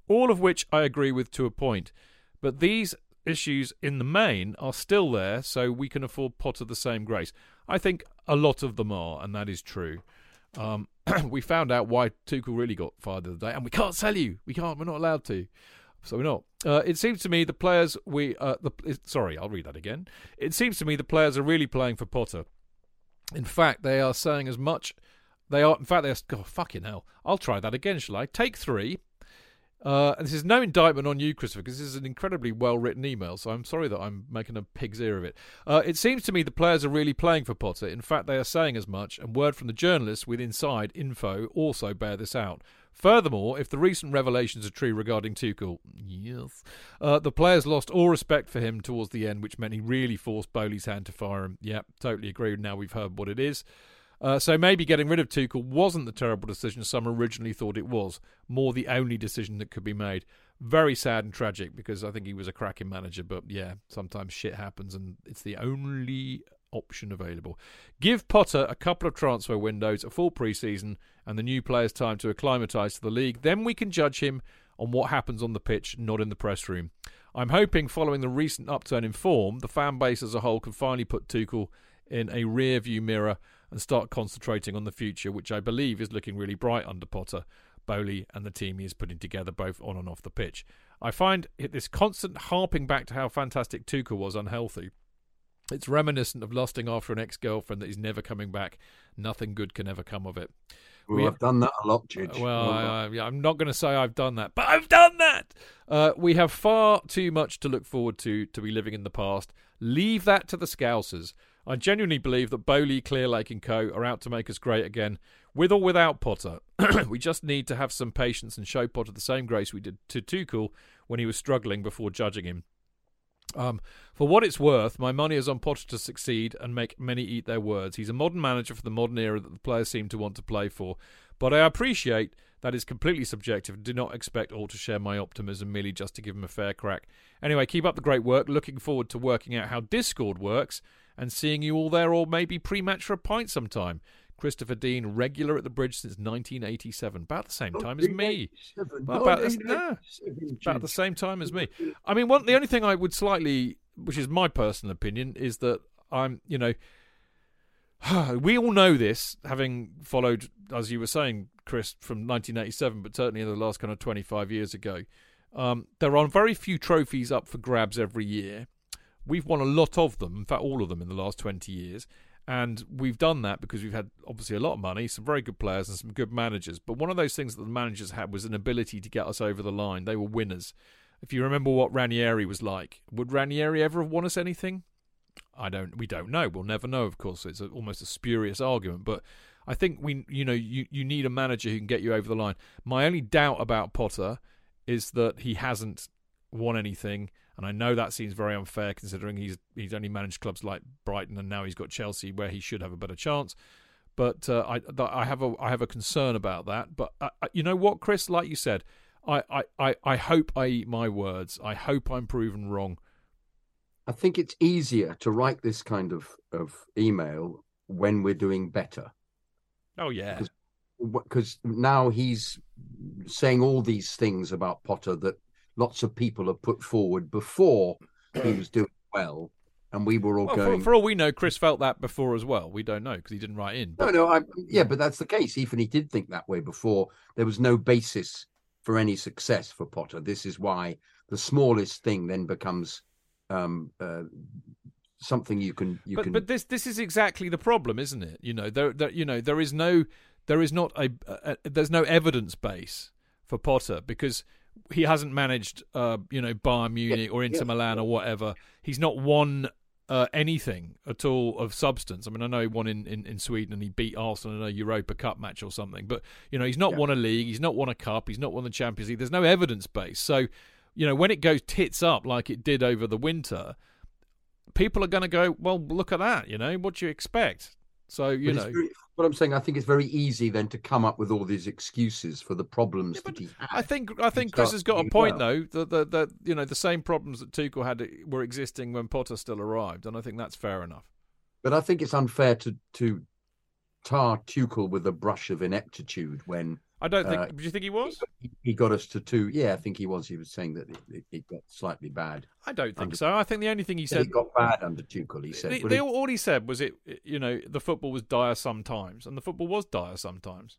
All of which I agree with to a point. But these issues in the main are still there, so we can afford Potter the same grace. I think a lot of them are, and that is true. Um, [CLEARS THROAT] we found out why Tuchel really got fired the other day, and we can't sell you. We can't. We're not allowed to. So we're not. Uh, it seems to me the players we uh, the sorry, I'll read that again. It seems to me the players are really playing for Potter. In fact, they are saying as much. They are. In fact, they are. God, fucking hell! I'll try that again. Shall I? Take three. Uh, and this is no indictment on you, Christopher, because this is an incredibly well written email, so I'm sorry that I'm making a pig's ear of it. Uh, it seems to me the players are really playing for Potter. In fact, they are saying as much, and word from the journalists with inside info also bear this out. Furthermore, if the recent revelations are true regarding Tuchel, yes, uh, the players lost all respect for him towards the end, which meant he really forced Boehly's hand to fire him. Yep, totally agree. Now we've heard what it is. Uh, so maybe getting rid of Tuchel wasn't the terrible decision some originally thought it was, more the only decision that could be made. Very sad and tragic because I think he was a cracking manager, but yeah, sometimes shit happens and it's the only option available. Give Potter a couple of transfer windows, a full preseason, and the new players time to acclimatise to the league. Then we can judge him on what happens on the pitch, not in the press room. I'm hoping, following the recent upturn in form, the fan base as a whole can finally put Tuchel in a rear view mirror and start concentrating on the future, which I believe is looking really bright under Potter, Boehly, and the team he is putting together both on and off the pitch. I find this constant harping back to how fantastic Tuchel was unhealthy. It's reminiscent of lusting after an ex girlfriend that is never coming back. Nothing good can ever come of it. Well, We- I've done that a lot, Chidge. Well, Well I, done. I, yeah, I'm not going to say I've done that, but I've done that. Uh, we have far too much to look forward to to be living in the past. Leave that to the Scousers. I genuinely believe that Boehly, Clearlake, and Co. are out to make us great again, with or without Potter. [CLEARS THROAT] we just need to have some patience and show Potter the same grace we did to Tuchel when he was struggling before judging him. Um, for what it's worth, my money is on Potter to succeed and make many eat their words. He's a modern manager for the modern era that the players seem to want to play for. But I appreciate that is completely subjective do not expect all to share my optimism merely just to give him a fair crack. Anyway, keep up the great work. Looking forward to working out how Discord works and seeing you all there or maybe pre match for a pint sometime. Christopher Dean, regular at the bridge since 1987, about the same time as me. About, no, about the same time as me. I mean, one, the only thing I would slightly, which is my personal opinion, is that I'm, you know, [SIGHS] we all know this, having followed, as you were saying, Chris, from 1987, but certainly in the last kind of 25 years ago. Um, there are very few trophies up for grabs every year. We've won a lot of them, in fact, all of them in the last 20 years. And we've done that because we've had obviously a lot of money, some very good players, and some good managers. But one of those things that the managers had was an ability to get us over the line. They were winners. If you remember what Ranieri was like, would Ranieri ever have won us anything? I don't. We don't know. We'll never know. Of course, it's a, almost a spurious argument, but I think we, you know, you you need a manager who can get you over the line. My only doubt about Potter is that he hasn't won anything, and I know that seems very unfair considering he's he's only managed clubs like Brighton and now he's got Chelsea where he should have a better chance. But uh, I I have a I have a concern about that. But uh, uh, you know what, Chris? Like you said, I, I, I, I hope I eat my words. I hope I'm proven wrong. I think it's easier to write this kind of, of email when we're doing better. Oh yeah. Because now he's saying all these things about Potter that lots of people have put forward before he was doing well, and we were all well, going. For, for, all we know, Chris felt that before as well. We don't know because he didn't write in. But... No, no, I, yeah, but that's the case. Even he did think that way before. There was no basis for any success for Potter. This is why the smallest thing then becomes um, uh, something you can you but, can. But this this is exactly the problem, isn't it? You know, there, there you know there is no there is not a, a, a there's no evidence base for Potter because he hasn't managed uh, you know Bayern Munich or Inter Milan or whatever. He's not won uh, anything at all of substance. I mean, I know he won in, in, in, Sweden and he beat Arsenal in a Europa Cup match or something, but you know he's not yeah. won a league, he's not won a cup, he's not won the Champions League. There's no evidence base. So, you know, when it goes tits up like it did over the winter, people are going to go, well, look at that. You know, what do you expect? So you but know, very, what I'm saying. I think it's very easy then to come up with all these excuses for the problems yeah, that he had. I think I think Chris has got a point well. though that, that that you know the same problems that Tuchel had were existing when Potter still arrived, and I think that's fair enough. But I think it's unfair to to tar Tuchel with a brush of ineptitude when I don't think. Uh, do you think he was? He, got us to two. Yeah, I think he was. He was saying that it, it got slightly bad. I don't think under, so. I think the only thing he said it got bad under Tuchel. He said the, the, all he said was it. You know, the football was dire sometimes, and the football was dire sometimes.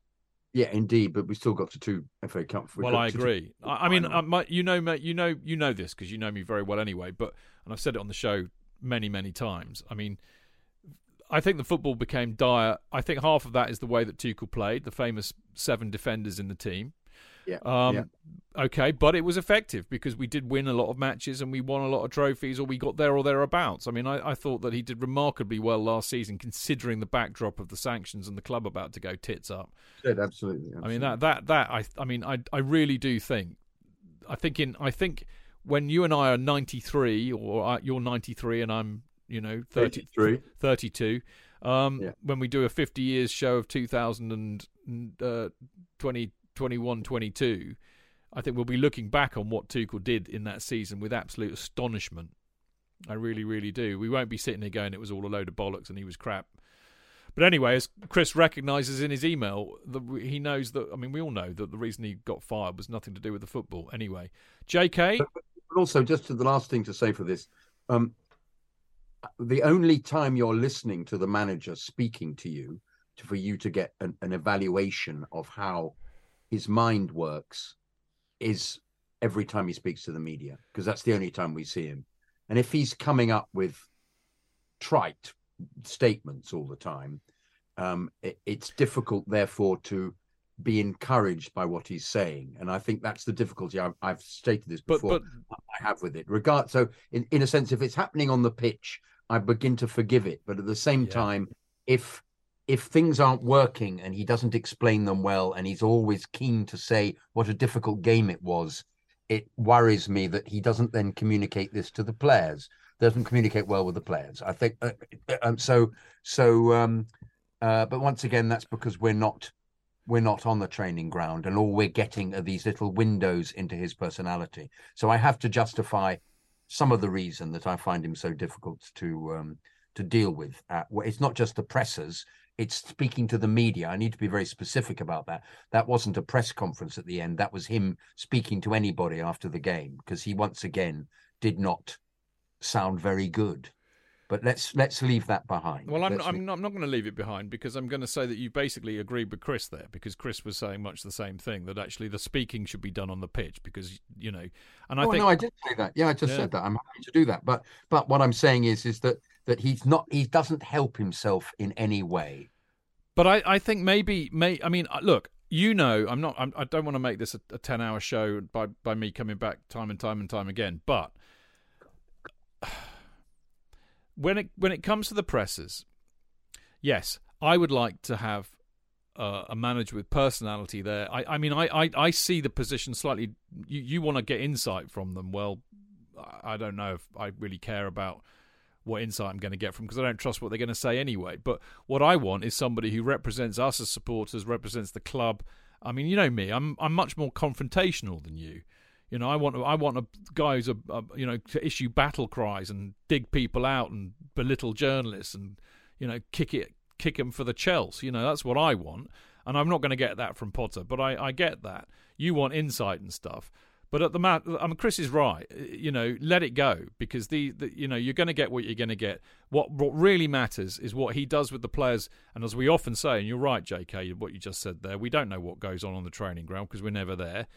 Yeah, indeed, but we still got to two FA Cup. Well, I agree. I, I, mean, I, my, you know, you know, you know this because you know me very well anyway. But and I've said it on the show many, many times. I mean, I think the football became dire. I think half of that is the way that Tuchel played, the famous seven defenders in the team. Yeah. Um, yeah. Okay, but it was effective because we did win a lot of matches and we won a lot of trophies, or we got there or thereabouts. I mean, I, I thought that he did remarkably well last season, considering the backdrop of the sanctions and the club about to go tits up. Absolutely, absolutely. I mean that that that I I mean I I really do think. I think in I think when you and I are 93 or you're 93 and I'm you know 30, 32 um, yeah. when we do a 50 years show of 2020 uh, 21 22 I think we'll be looking back on what Tuchel did in that season with absolute astonishment I really really do we won't be sitting here going it was all a load of bollocks and he was crap but anyway, as Chris recognises in his email, the, he knows that. I mean, we all know that the reason he got fired was nothing to do with the football. Anyway, J.K. But also, just to the last thing to say for this, um, the only time you're listening to the manager speaking to you to, for you to get an, an evaluation of how his mind works is every time he speaks to the media because that's the only time we see him. And if he's coming up with trite statements all the time um, it, it's difficult therefore to be encouraged by what he's saying and i think that's the difficulty i've, I've stated this before but, but... i have with it regard so in, in a sense if it's happening on the pitch I begin to forgive it. But at the same yeah. time, if if things aren't working and he doesn't explain them well, and he's always keen to say what a difficult game it was, it worries me that he doesn't then communicate this to the players. Doesn't communicate well with the players. I think uh, um, so. So, um, uh, but once again, that's because we're not we're not on the training ground, and all we're getting are these little windows into his personality. So I have to justify some of the reason that I find him so difficult to um, to deal with. Uh, it's not just the pressers; it's speaking to the media. I need to be very specific about that. That wasn't a press conference at the end. That was him speaking to anybody after the game because he once again did not sound very good. But let's let's leave that behind. Well, I'm Let's I'm leave- not, I'm not going to leave it behind because I'm going to say that you basically agreed with Chris there because Chris was saying much the same thing that actually the speaking should be done on the pitch because you know, and I oh think no, I did say that. Yeah, I just Yeah. said that. I'm happy to do that. But but what I'm saying is is that that he's not he doesn't help himself in any way. But I, I think maybe, may I mean, uh, look, you know, I'm not, I'm, I don't want to make this a, a ten hour show by by me coming back time and time and time again. But when it when it comes to the presses, yes, I would like to have uh, a manager with personality there. I, I mean, I, I, I see the position slightly. You, you want to get insight from them. Well, I don't know if I really care about what insight I'm going to get from because I don't trust what they're going to say anyway. But what I want is somebody who represents us as supporters, represents the club. I mean, you know me. I'm I'm much more confrontational than you. You know, I want I want a guy who's a, a you know to issue battle cries and dig people out and belittle journalists and you know kick it kick them for the chels. You know, that's what I want, and I'm not going to get that from Potter. But I I get that you want insight and stuff. But at the mat, I mean, Chris is right. You know, let it go because the, the you know you're going to get what you're going to get. What what really matters is what he does with the players. And as we often say, and you're right, J.K., what you just said there, we don't know what goes on on the training ground because we're never there.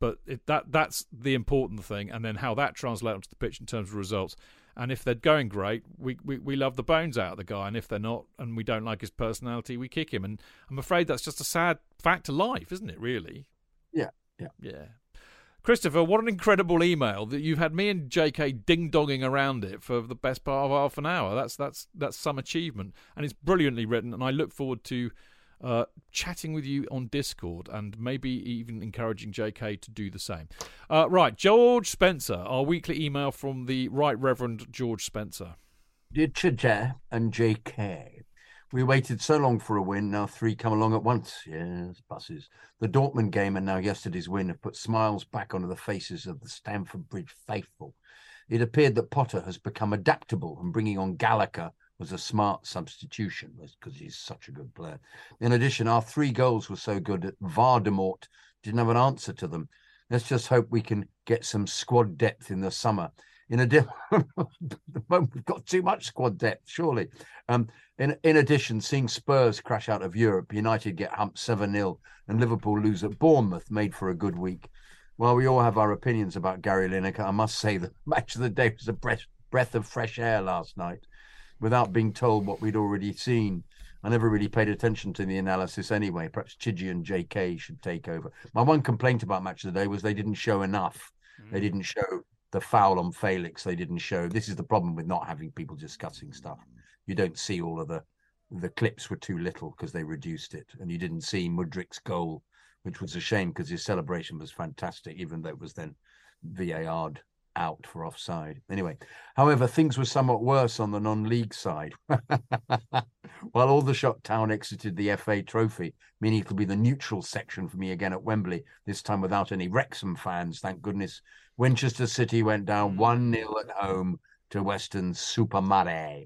But it, that that's the important thing, and then how that translates onto the pitch in terms of results. And if they're going great, we, we, we love the bones out of the guy. And if they're not, and we don't like his personality, we kick him. And I'm afraid that's just a sad fact of life, isn't it? Really? Yeah, yeah. Yeah. Christopher, what an incredible email that you've had me and JK ding donging around it for the best part of half an hour. That's that's that's some achievement, and it's brilliantly written. And I look forward to uh, chatting with you on Discord and maybe even encouraging JK to do the same. Uh, right, George Spencer, our weekly email from the Right Reverend George Spencer. Dear Chija and JK, we waited so long for a win. Now three come along at once. Yes, buses. The Dortmund game and now yesterday's win have put smiles back onto the faces of the Stamford Bridge faithful. It appeared that Potter has become adaptable and bringing on Gallagher was a smart substitution because he's such a good player. In addition, our three goals were so good that Vardemort didn't have an answer to them. Let's just hope we can get some squad depth in the summer. In addition, [LAUGHS] we've got too much squad depth, surely. Um, in in addition, seeing Spurs crash out of Europe, United get humped 7 0, and Liverpool lose at Bournemouth made for a good week. While we all have our opinions about Gary Lineker, I must say the [LAUGHS] match of the day was a breath, breath of fresh air last night without being told what we'd already seen. I never really paid attention to the analysis anyway. Perhaps Chigi and JK should take over. My one complaint about match of the day was they didn't show enough. They hmm. didn't show the foul on Felix. They didn't show. This is the problem with not having people discussing stuff. You don't see all of the the clips were too little because they reduced it, and you didn't see Mudryk's goal, which was a shame because his celebration was fantastic, even though it was then VAR'd out for offside. Anyway, however, things were somewhat worse on the non-league side. [LAUGHS] While all the Aldershot Town exited the FA Trophy, meaning it'll be the neutral section for me again at Wembley, this time without any Wrexham fans, thank goodness. Winchester City went down hmm. 1 0 at home to Weston-super-Mare,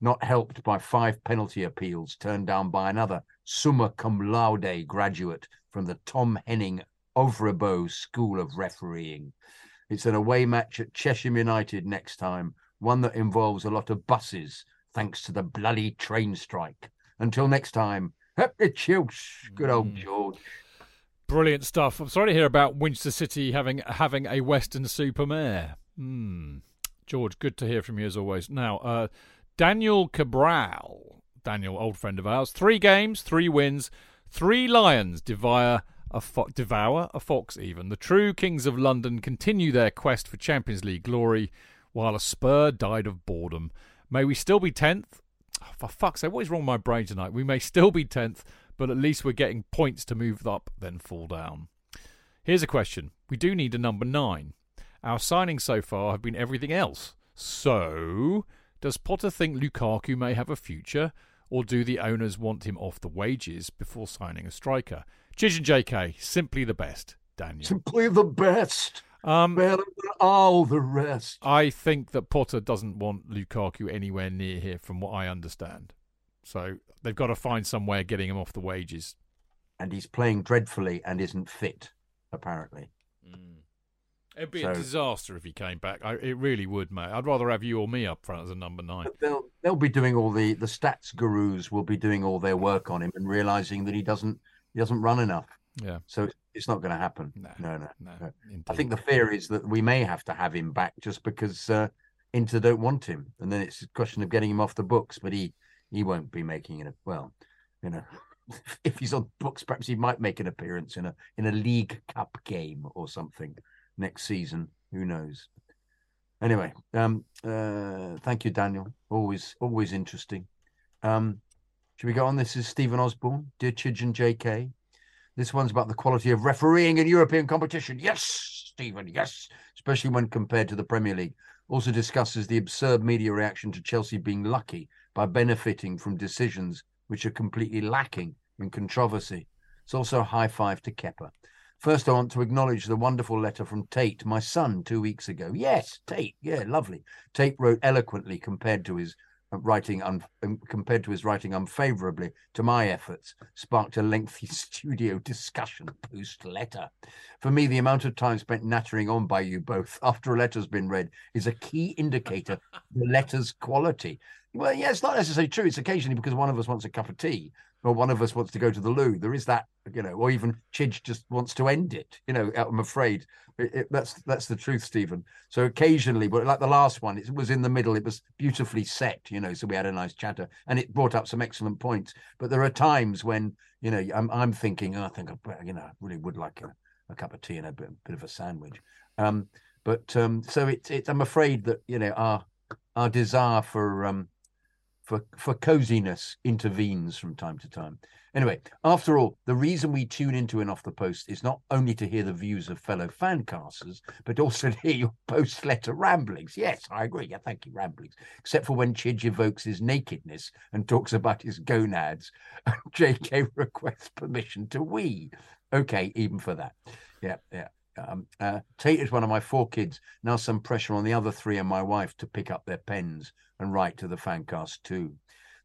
not helped by five penalty appeals turned down by another summa cum laude graduate from the Tom Henning Øvrebø School of Refereeing. It's an away match at Chesham United next time, one that involves a lot of buses, thanks to the bloody train strike. Until next time, happy chilch, good old George. Brilliant stuff. I'm sorry to hear about Winchester City having having a Western super Supermare. Hmm. George, good to hear from you as always. Now, uh, Daniel Cabral, Daniel, old friend of ours, three games, three wins, three Lions devour a fo- devour a fox. Even the true kings of London continue their quest for Champions League glory, while a Spur died of boredom. May we still be tenth? Oh, for fuck's sake, what is wrong with my brain tonight? We may still be tenth, but at least we're getting points to move up, then fall down. Here's a question: We do need a number nine. Our signings so far have been everything else. So, does Potter think Lukaku may have a future, or do the owners want him off the wages before signing a striker? Chidge and JK, simply the best. Daniel. Simply the best. Um, Better than all the rest. I think that Potter doesn't want Lukaku anywhere near here, from what I understand. So they've got to find some way of getting him off the wages. And he's playing dreadfully and isn't fit, apparently. It'd be So- a disaster if he came back. I, it really would, mate. I'd rather have you or me up front as a number nine. But they'll they'll be doing all the the stats gurus will be doing all their work on him and realizing that he doesn't he doesn't run enough. Yeah. So it's not going to happen. No, no, no. No, no. I think the fear is that we may have to have him back just because uh, Inter don't want him, and then it's a question of getting him off the books. But he he won't be making it. Well, you know, [LAUGHS] if he's on books, perhaps he might make an appearance in a in a League Cup game or something next season. Who knows? Anyway, um, uh, thank you, Daniel. Always always interesting. Um, should we go on? This is Stephen Osborne, dear Chidge and J.K. This one's about the quality of refereeing in European competition. Yes, Stephen, yes, especially when compared to the Premier League. Also discusses the absurd media reaction to Chelsea being lucky by benefiting from decisions which are completely lacking in controversy. It's also a high five to Kepa. First, I want to acknowledge the wonderful letter from Tate, my son, two weeks ago. Yes, Tate, yeah, lovely. Tate wrote eloquently compared to his writing un- um, compared to his writing unfavorably to my efforts sparked a lengthy [LAUGHS] studio discussion post letter. For me, the amount of time spent nattering on by you both after a letter's been read is a key indicator the letter's quality. Well, yeah, it's not necessarily true. It's occasionally because one of us wants a cup of tea or one of us wants to go to the loo. There is that, you know, or even Chidge just wants to end it. You know, I'm afraid it, it, that's that's the truth, Stephen. So occasionally, but like the last one, it was in the middle. It was beautifully set, you know. So we had a nice chatter, and it brought up some excellent points. But there are times when, you know, I'm I'm thinking, oh, I think I, you know, I really would like a, a cup of tea and a bit, bit of a sandwich. Um, but um, so it's it's. I'm afraid that you know our our desire for um for for coziness intervenes from time to time. Anyway, after all, the reason we tune into and off the post is not only to hear the views of fellow fancasters, but also [LAUGHS] to hear your post letter ramblings. Yes, I agree. Yeah, thank you, ramblings. Except for when Chidge evokes his nakedness and talks about his gonads, [LAUGHS] and JK requests permission to wee. Okay, even for that. Yeah, yeah. Um, uh, Tate is one of my four kids. Now some pressure on the other three and my wife to pick up their pens and write to the fancast too.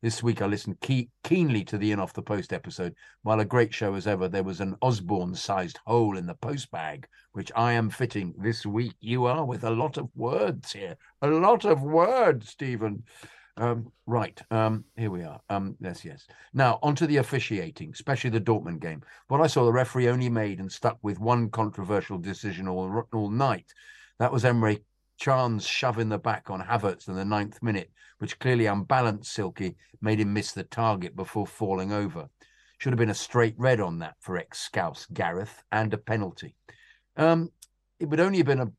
This week I listened key- keenly to the In Off the Post episode. While a great show as ever, there was an Osborne-sized hole in the post bag, which I am fitting this week. You are with a lot of words here, a lot of words, Stephen. Um, right, um, here we are. Um, yes, yes. Now onto the officiating, especially the Dortmund game. What I saw, the referee only made and stuck with one controversial decision all all night. That was Emre Can's shove in the back on Havertz in the ninth minute, which clearly unbalanced Silky, made him miss the target before falling over. Should have been a straight red on that for ex Scouse Gareth and a penalty. Um, it would only have been a,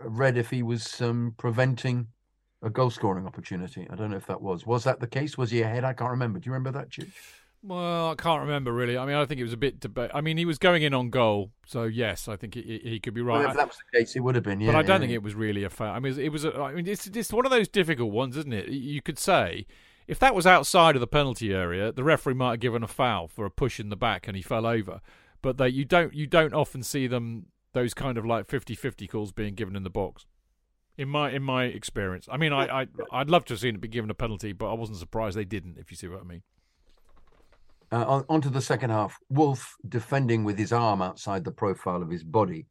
a red if he was um, preventing a goal scoring opportunity. I don't know if that was. Was that the case? Was he ahead? I can't remember. Do you remember that, Chip? Well, I can't remember really. I mean, I think it was a bit debate. I mean, he was going in on goal, so yes, I think he, he could be right. Well, if that was the case, it would have been. Yeah, but I don't yeah, think it was really a foul. I mean, it was. A, I mean, it's it's one of those difficult ones, isn't it? You could say if that was outside of the penalty area, the referee might have given a foul for a push in the back and he fell over. But they, you don't you don't often see them those kind of like 50-50 calls being given in the box. In my in my experience, I mean, I, I I'd love to have seen it be given a penalty, but I wasn't surprised they didn't. If you see what I mean. Uh, on, to the second half. Wolf defending with his arm outside the profile of his body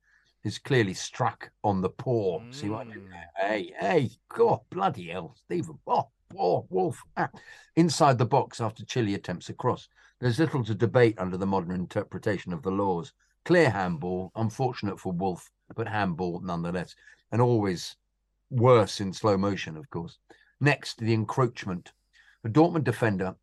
is clearly struck on the paw. See what I did there? Hey, hey, God, bloody hell, Stephen. Oh, poor Wolf. Ah. Inside the box after Chilly attempts a cross. There's little to debate under the modern interpretation of the laws. Clear handball, unfortunate for Wolf, but handball nonetheless. And always worse in slow motion, of course. Next, the encroachment. The Dortmund defender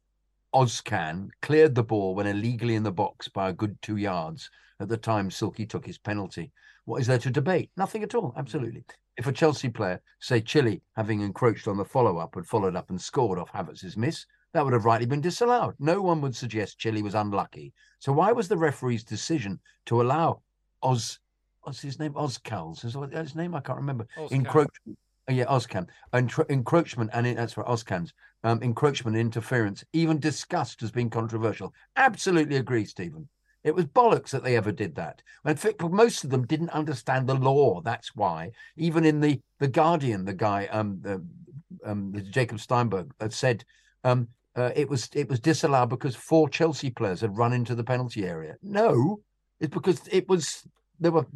Ozcan cleared the ball when illegally in the box by a good two yards. At the time, Silky took his penalty. What is there to debate? Nothing at all. Absolutely. If a Chelsea player, say Chilly, having encroached on the follow up, had followed up and scored off Havertz's miss, that would have rightly been disallowed. No one would suggest Chilly was unlucky. So why was the referee's decision to allow Oz, what's his name? Ozcals. Is his name? I can't remember. Encroachment. Oh, yeah, Ozcam. Encro- encroachment and it, that's right, Ozcams. Um, encroachment, interference, even discussed as being controversial. Absolutely agree, Stephen. It was bollocks that they ever did that. In fact, most of them didn't understand the law. That's why. Even in the the Guardian, the guy, um, the, um, the Jacob Steinberg, had said um, uh, it was it was disallowed because four Chelsea players had run into the penalty area. No, it's because it was there were,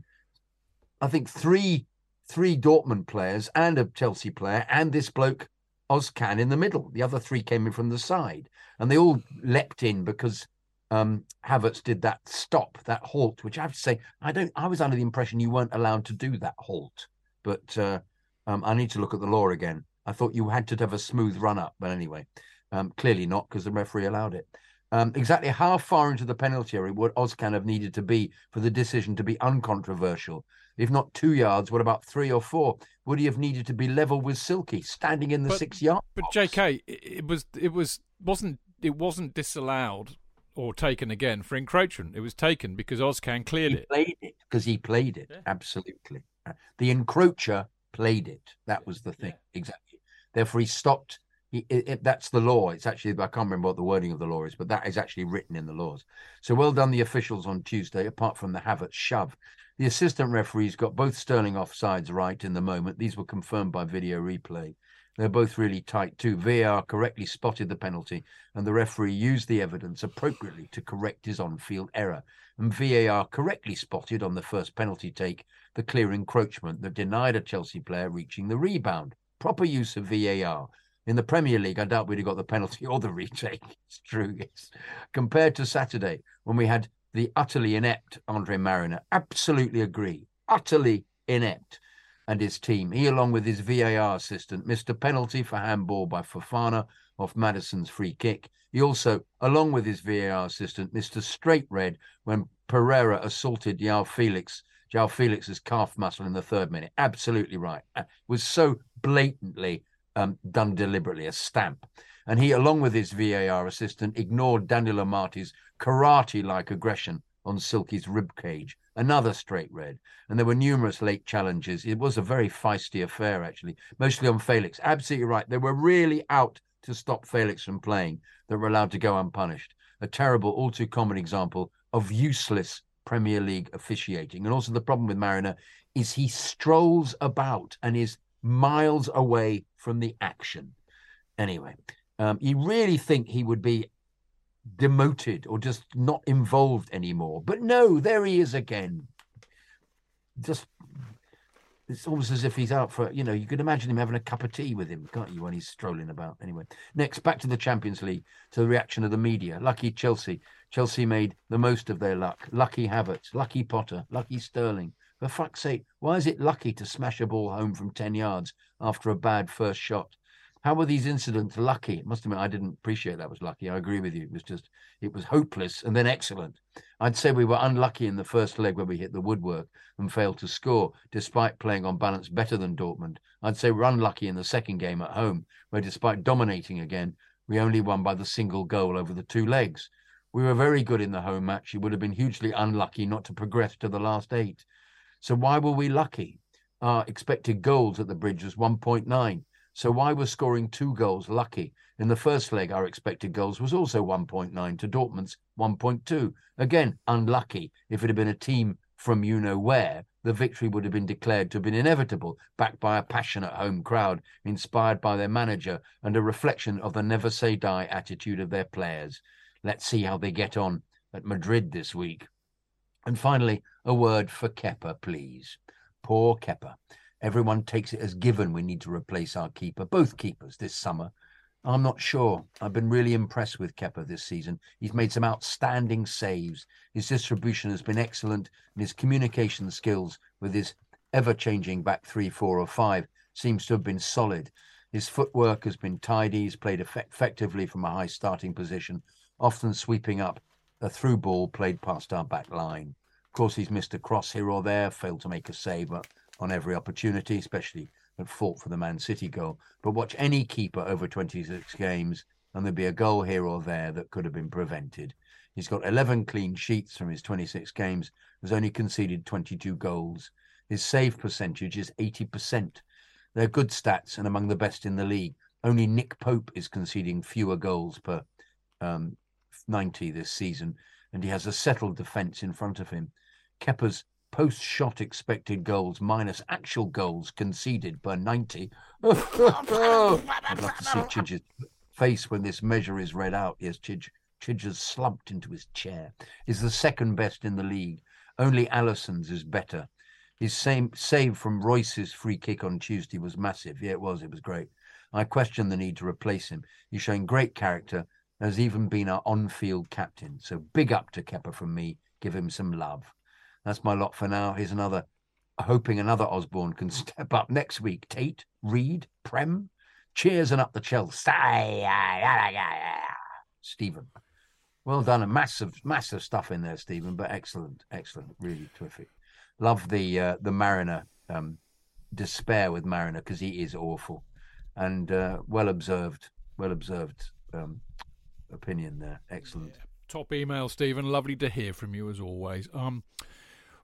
I think, three three Dortmund players and a Chelsea player and this bloke Ozcan in the middle. The other three came in from the side, and they all leapt in because um, Havertz did that stop, that halt, which I have to say, I don't. I was under the impression you weren't allowed to do that halt, but uh, um, I need to look at the law again. I thought you had to have a smooth run up, but anyway, um, clearly not because the referee allowed it. Um, exactly how far into the penalty area would Ozcan have needed to be for the decision to be uncontroversial? If not two yards, what about three or four? Would he have needed to be level with Silky, standing in the But- six yard? But box? J.K., it was it was wasn't it wasn't disallowed or taken again for encroachment. It was taken because Ozcan cleared he it. played it because he played it Yeah. absolutely. Uh, the encroacher played it. That was the thing exactly. Therefore, he stopped. It, it- that's the law. It's actually I can't remember what the wording of the law is, but that is actually written in the laws. So well done the officials on Tuesday. Apart from the Havertz shove, the assistant referees got both Sterling offsides right in the moment. These were confirmed by video replay. They're both really tight too. VAR correctly spotted the penalty, and the referee used the evidence appropriately to correct his on-field error. And VAR correctly spotted on the first penalty take the clear encroachment that denied a Chelsea player reaching the rebound. Proper use of VAR. In the Premier League, I doubt we'd have got the penalty [LAUGHS] or the retake. It's true. Yes. Compared to Saturday, when we had the utterly inept Andre Marriner, absolutely agree. Utterly inept and his team. He, along with his VAR assistant, missed a penalty for handball by Fofana off Maddison's free kick. He also, along with his VAR assistant, missed a straight red when Pereira assaulted João Felix, João Felix's calf muscle in the third minute. Absolutely right. Uh, was so blatantly um, done deliberately, a stamp. And he, along with his VAR assistant, ignored Daniel Amartey's karate-like aggression on Silky's ribcage. Another straight red. And there were numerous late challenges. It was a very feisty affair, actually, mostly on Felix. Absolutely right. They were really out to stop Felix from playing that were allowed to go unpunished. A terrible, all too common example of useless Premier League officiating. And also the problem with Marriner is he strolls about and is miles away from the action. Anyway, um, you really think he would be demoted or just not involved anymore. But no, there he is again. Just it's almost as if he's out for you know you can imagine him having a cup of tea with him can't you when he's strolling about anyway next back to the champions league to the reaction of the media lucky chelsea chelsea made the most of their luck lucky havertz lucky potter lucky sterling for fuck's sake why is it lucky to smash a ball home from 10 yards after a bad first shot how were these incidents lucky? It must admit, I didn't appreciate that was lucky. I agree with you. It was just, it was hopeless and then excellent. I'd say we were unlucky in the first leg when we hit the woodwork and failed to score, despite playing on balance better than Dortmund. I'd say we're unlucky in the second game at home, where despite dominating again, we only won by the single goal over the two legs. We were very good in the home match. You would have been hugely unlucky not to progress to the last eight. So why were we lucky? Our expected goals at the bridge was 1.9. So why was scoring two goals lucky? In the first leg, our expected goals was also 1.9 to Dortmund's 1.2. Again, unlucky. If it had been a team from you know where, the victory would have been declared to have been inevitable, backed by a passionate home crowd, inspired by their manager, and a reflection of the never say die attitude of their players. Let's see how they get on at Madrid this week. And finally, a word for Kepa, please. Poor Kepa. Everyone takes it as given we need to replace our keeper, both keepers this summer. I'm not sure. I've been really impressed with Kepper this season. He's made some outstanding saves. His distribution has been excellent, and his communication skills with his ever changing back three, four, or five seems to have been solid. His footwork has been tidy. He's played effect- effectively from a high starting position, often sweeping up a through ball played past our back line. Of course, he's missed a cross here or there, failed to make a save on every opportunity, especially at fault for the Man City goal. But watch any keeper over 26 games, and there'd be a goal here or there that could have been prevented. He's got 11 clean sheets from his 26 games, has only conceded 22 goals. His save percentage is 80%. They're good stats and among the best in the league. Only Nick Pope is conceding fewer goals per um, 90 this season, and he has a settled defence in front of him. Kepa's post shot expected goals minus actual goals conceded per 90. I'd love to see Chidge's face when this measure is read out. Yes, Chidge, Chidge has slumped into his chair. Is the second best in the league. Only Alisson's is better. His same save from Reus's free kick on Tuesday was massive. Yeah, it was. It was great. I question the need to replace him. He's showing great character, has even been our on field captain. So big up to Kepa from me. Give him some love. That's my lot for now. Here's another, hoping another Osborne can [LAUGHS] step up next week. Tate, Reed, Prem, cheers and up the Chelsea. Stephen. Well done. A massive, massive stuff in there, Stephen, but excellent, excellent, really terrific. Love the uh, the Marriner um, despair with Marriner because he is awful, and uh, well observed, well observed um, opinion there. Excellent. Yeah. Top email, Stephen. Lovely to hear from you as always. Um,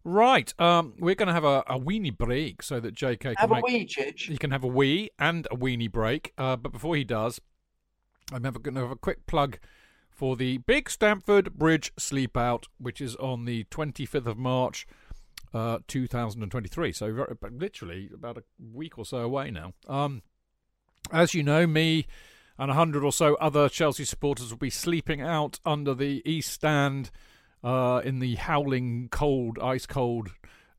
Right, um, we're going to have a, a, weenie break so that JK can have make, a wee, Chidge. He can have a wee and a weenie break. Uh, but before he does, I'm going to have a quick plug for the Big Stamford Bridge Sleep Out, which is on the 25th of March, uh, 2023. So very, literally about a week or so away now. Um, as you know, me and a hundred or so other Chelsea supporters will be sleeping out under the East Stand uh, in the howling cold, ice cold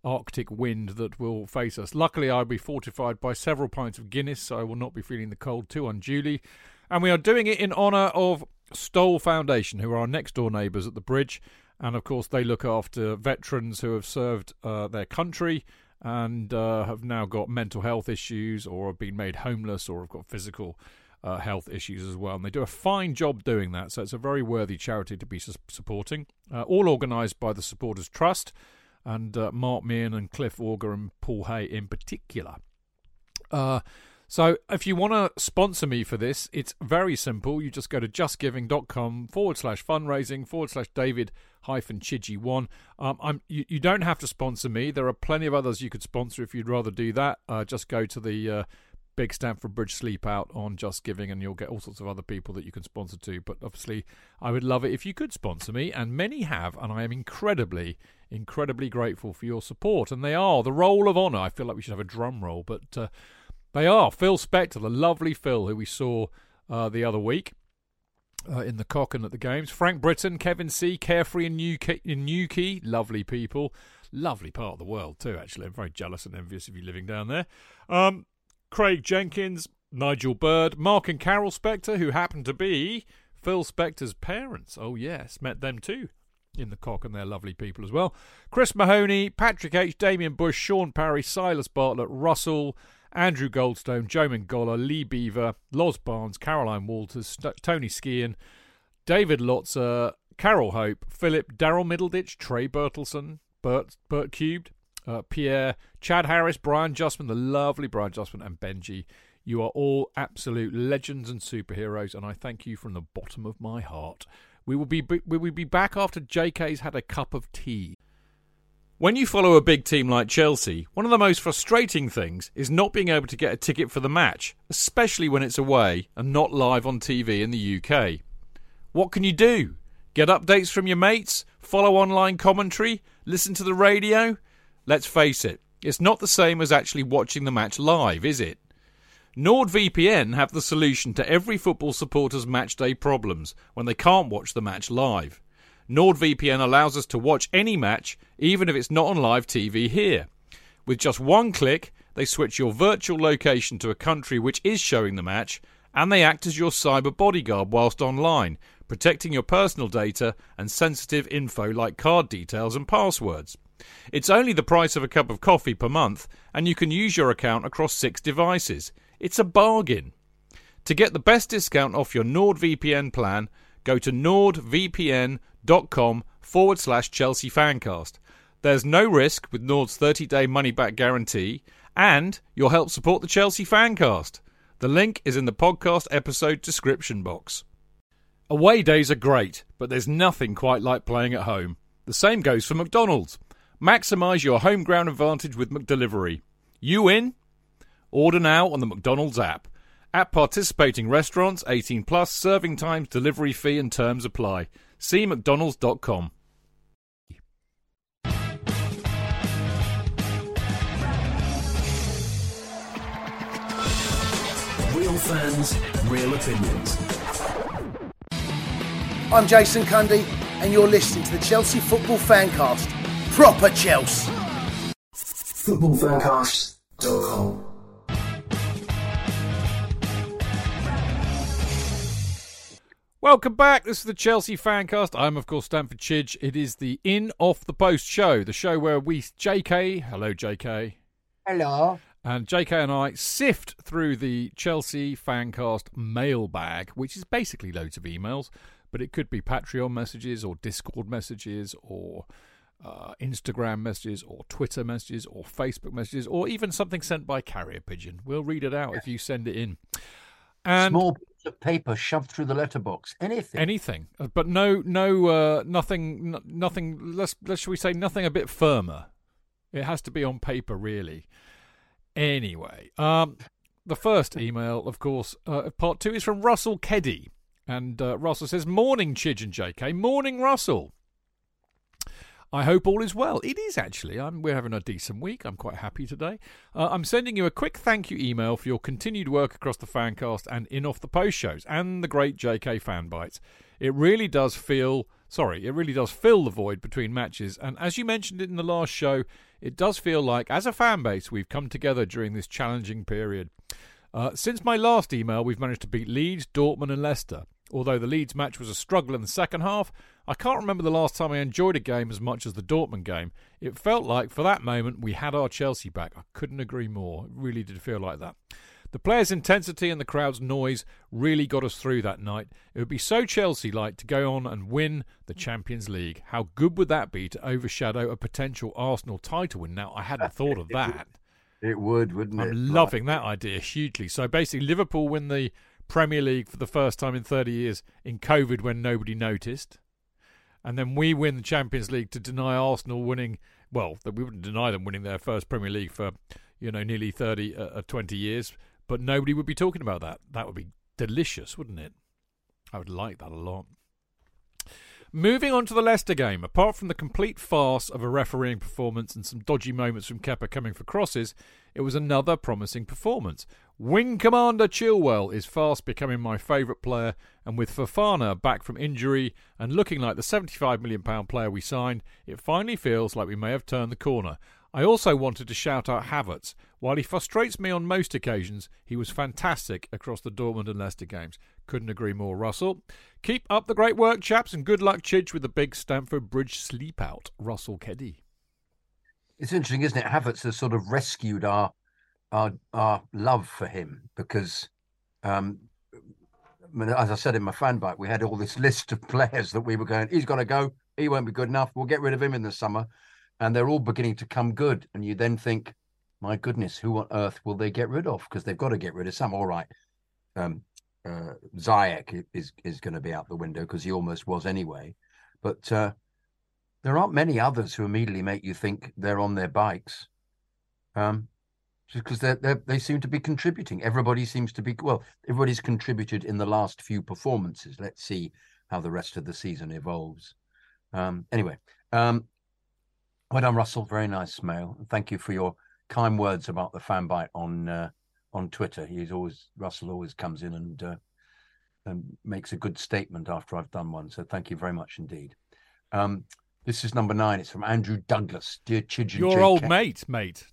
Arctic wind that will face us. Luckily, I'll be fortified by several pints of Guinness, so I will not be feeling the cold too unduly. And we are doing it in honour of Stoll Foundation, who are our next door neighbours at the bridge. And of course, they look after veterans who have served uh, their country and uh, have now got mental health issues or have been made homeless or have got physical uh, health issues as well. And they do a fine job doing that. So it's a very worthy charity to be su- supporting. Uh, all organised by the Supporters Trust and uh, Mark Meehan and Cliff Auger and Paul Hay in particular. Uh, so if you want to sponsor me for this, it's very simple. You just go to justgiving.com forward slash fundraising forward slash David hyphen Chidgey one. Um, I'm you, you, don't have to sponsor me. There are plenty of others you could sponsor if you'd rather do that. Uh, just go to the uh, big Stamford Bridge Sleep Out on Just Giving, and you'll get all sorts of other people that you can sponsor to. But obviously, I would love it if you could sponsor me, and many have, and I am incredibly, incredibly grateful for your support. And they are the roll of honour. I feel like we should have a drum roll, but uh, they are Phil Spector, the lovely Phil who we saw uh, the other week. Uh, in the cock and at the games, Frank Britton, Kevin C, Carefree in Newquay, lovely people, lovely part of the world too. Actually, I'm very jealous and envious of you living down there. Um, Craig Jenkins, Nigel Bird, Mark and Carol Spector, who happen to be Phil Spector's parents. Oh, yes, met them too in the cock, and they're lovely people as well. Chris Mahoney, Patrick H., Damien Bush, Sean Parry, Silas Bartlett, Russell, Andrew Goldstone, Joe Mingola, Lee Beaver, Los Barnes, Caroline Walters, St- Tony Skian, David Lotzer, Carol Hope, Philip, Daryl Middleditch, Trey Bertelson, Bert, Bert Cubed, uh, Pierre, Chad Harris, Brian Justman, the lovely Brian Justman, and Benji. You are all absolute legends and superheroes, and I thank you from the bottom of my heart. We will be we will be back after JK's had a cup of tea. When you follow a big team like Chelsea, one of the most frustrating things is not being able to get a ticket for the match, especially when it's away and not live on TV in the UK. What can you do? Get updates from your mates? Follow online commentary? Listen to the radio? Let's face it, it's not the same as actually watching the match live, is it? NordVPN have the solution to every football supporter's matchday problems when they can't watch the match live. NordVPN allows us to watch any match, even if it's not on live TV here. With just one click, they switch your virtual location to a country which is showing the match, and they act as your cyber bodyguard whilst online, protecting your personal data and sensitive info like card details and passwords. It's only the price of a cup of coffee per month, and you can use your account across six devices. It's a bargain. To get the best discount off your NordVPN plan, go to nordvpn.com forward slash Chelsea Fancast. There's no risk with Nord's 30 day money back guarantee, and you'll help support the Chelsea Fancast. The link is in the podcast episode description box. Away days are great, but there's nothing quite like playing at home. The same goes for McDonald's. Maximise your home ground advantage with McDelivery. You in? Order now on the McDonald's app. At participating restaurants, 18 plus, serving times, delivery fee and terms apply. See mcdonalds.com. Real fans, real opinions. I'm Jason Cundy, and you're listening to the Chelsea Football Fancast. Proper Chelsea. Footballfancast.com. Welcome back. This is the Chelsea Fancast. I'm, of course, Stamford Chidge. It is the In Off the Post show, the show where we, JK, hello, JK. Hello. And JK and I sift through the Chelsea Fancast mailbag, which is basically loads of emails, but it could be Patreon messages or Discord messages or uh, Instagram messages or Twitter messages or Facebook messages or even something sent by carrier pigeon. We'll read it out if you send it in. And Small piece of paper shoved through the letterbox. Anything. anything, Uh, but no, no, uh, nothing, n- nothing. Let's let's shall we say nothing a bit firmer. It has to be on paper, really. Anyway, um, the first email, of course, uh, part two is from Russell Keddy, and uh, Russell says, "Morning, Chidge and J.K. Morning, Russell." I hope all is well. It is actually. I'm, we're having a decent week. I'm quite happy today. Uh, I'm sending you a quick thank you email for your continued work across the Fancast and in off the post shows and the great JK fan bites. It really does feel. Sorry, it really does fill the void between matches. And as you mentioned it in the last show, it does feel like, as a fan base, we've come together during this challenging period. Uh, since my last email, we've managed to beat Leeds, Dortmund, and Leicester. Although the Leeds match was a struggle in the second half, I can't remember the last time I enjoyed a game as much as the Dortmund game. It felt like, for that moment, we had our Chelsea back. I couldn't agree more. It really did feel like that. The players' intensity and the crowd's noise really got us through that night. It would be so Chelsea like to go on and win the Champions League. How good would that be to overshadow a potential Arsenal title win? Now, I hadn't thought of that. It would, wouldn't it? I'm loving that idea hugely. So basically, Liverpool win the Premier League for the first time in 30 years in COVID when nobody noticed. And then we win the Champions League to deny Arsenal winning. Well, that we wouldn't deny them winning their first Premier League for, you know, nearly 30, uh, uh, 20 years. But nobody would be talking about that. That would be delicious, wouldn't it? I would like that a lot. Moving on to the Leicester game, apart from the complete farce of a refereeing performance and some dodgy moments from Kepa coming for crosses, it was another promising performance. Wing Commander Chilwell is fast becoming my favourite player, and with Fofana back from injury and looking like the £75 million player we signed, it finally feels like we may have turned the corner. I also wanted to shout out Havertz. While he frustrates me on most occasions, he was fantastic across the Dortmund and Leicester games. Couldn't agree more, Russell. Keep up the great work, chaps, and good luck, Chidge, with the big Stamford Bridge sleep out. Russell Keddy. It's interesting, isn't it? Havertz has sort of rescued our our our love for him because, um, as I said in my fan bite, we had all this list of [LAUGHS] players that we were going. He's going to go. He won't be good enough. We'll get rid of him in the summer, and they're all beginning to come good. And you then think, my goodness, who on earth will they get rid of? Because they've got to get rid of some. All right, um, uh, Ziyech is is going to be out the window because he almost was anyway. But uh, there aren't many others who immediately make you think they're on their bikes. Um, just because they they seem to be contributing. Everybody seems to be well. Everybody's contributed in the last few performances. Let's see how the rest of the season evolves. Um, anyway, um, well done, Russell. Very nice mail. Thank you for your kind words about the fan bite on uh, on Twitter. He's always Russell always comes in and uh, and makes a good statement after I've done one. So thank you very much indeed. Um, this is number nine. It's from Andrew Douglas. Dear Chidge and Your JK. old mate, mate.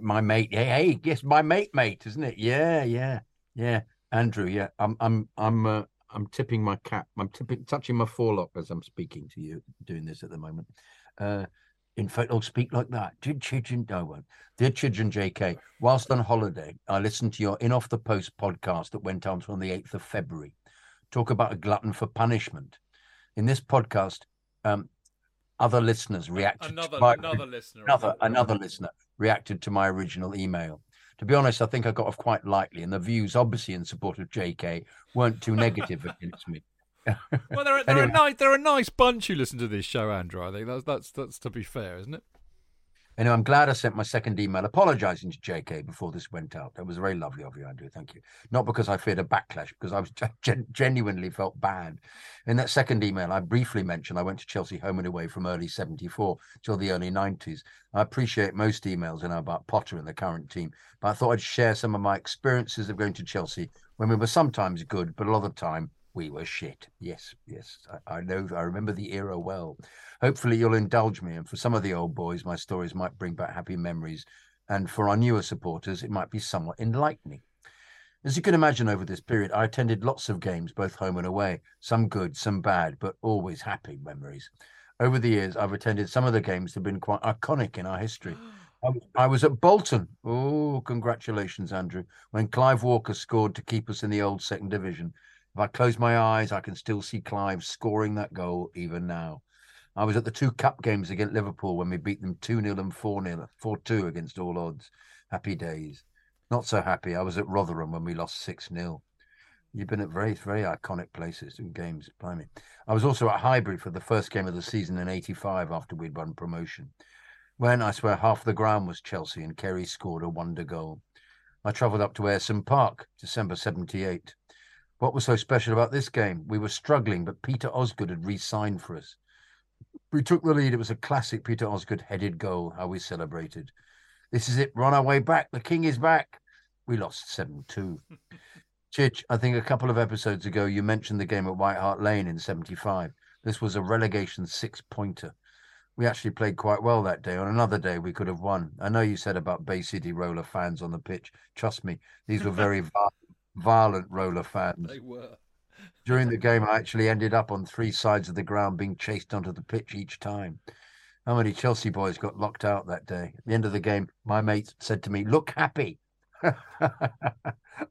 my mate. Hey, hey, yes, my mate, mate, isn't it? Yeah, yeah, yeah. Andrew, yeah. I'm, I'm, I'm, uh, I'm tipping my cap. I'm tipping, touching my forelock as I'm speaking to you, doing this at the moment. Uh, in fact, I'll speak like that. And no one. Dear and JK, whilst on holiday, I listened to your In Off the Post podcast that went on on the 8th of February. Talk about a glutton for punishment. In this podcast, um, other listeners reacted to my, listener. another another listener reacted to my original email. To be honest, I think I got off quite lightly, and the views, obviously in support of JK, weren't too negative [LAUGHS] against me. [LAUGHS] Well, they're, they're Anyway. a nice they're a nice bunch who listen to this show, Andrew. I think that's that's that's to be fair, isn't it? Anyway, I'm glad I sent my second email apologising to JK before this went out. That was very lovely of you, Andrew. Thank you. Not because I feared a backlash, because I was [LAUGHS] gen- genuinely felt bad. In that second email, I briefly mentioned I went to Chelsea home and away from early 74 till the early 90s. I appreciate most emails are about Potter and the current team, but I thought I'd share some of my experiences of going to Chelsea when we were sometimes good, but a lot of the time we were shit. Yes, yes. I, I know, I remember the era well. Hopefully, you'll indulge me. And for some of the old boys, my stories might bring back happy memories. And for our newer supporters, it might be somewhat enlightening. As you can imagine, over this period, I attended lots of games, both home and away, some good, some bad, but always happy memories. Over the years, I've attended some of the games that have been quite iconic in our history. I was, I was at Bolton. Oh, congratulations, Andrew. When Clive Walker scored to keep us in the old second division. If I close my eyes, I can still see Clive scoring that goal even now. I was at the two cup games against Liverpool when we beat them 2 0 and 4 0, 4 2 against all odds. Happy days. Not so happy. I was at Rotherham when we lost 6 0. You've been at very, very iconic places and games. Blimey. I was also at Highbury for the first game of the season in 85 after we'd won promotion. When I swear half the ground was Chelsea and Kerry scored a wonder goal. I travelled up to Ayresome Park, December 78. What was so special about this game? We were struggling, but Peter Osgood had re signed for us. We took the lead. It was a classic Peter Osgood headed goal. How we celebrated. This is it. We're on our way back. The king is back. We lost 7 2. [LAUGHS] Chidge, I think a couple of episodes ago you mentioned the game at White Hart Lane in 75. This was a relegation six pointer. We actually played quite well that day. On another day, we could have won. I know you said about Bay City roller fans on the pitch. Trust me, these were [LAUGHS] very violent roller fans. They were. During the game, I actually ended up on three sides of the ground being chased onto the pitch each time. How many Chelsea boys got locked out that day? At the end of the game, my mate said to me, Look happy. [LAUGHS]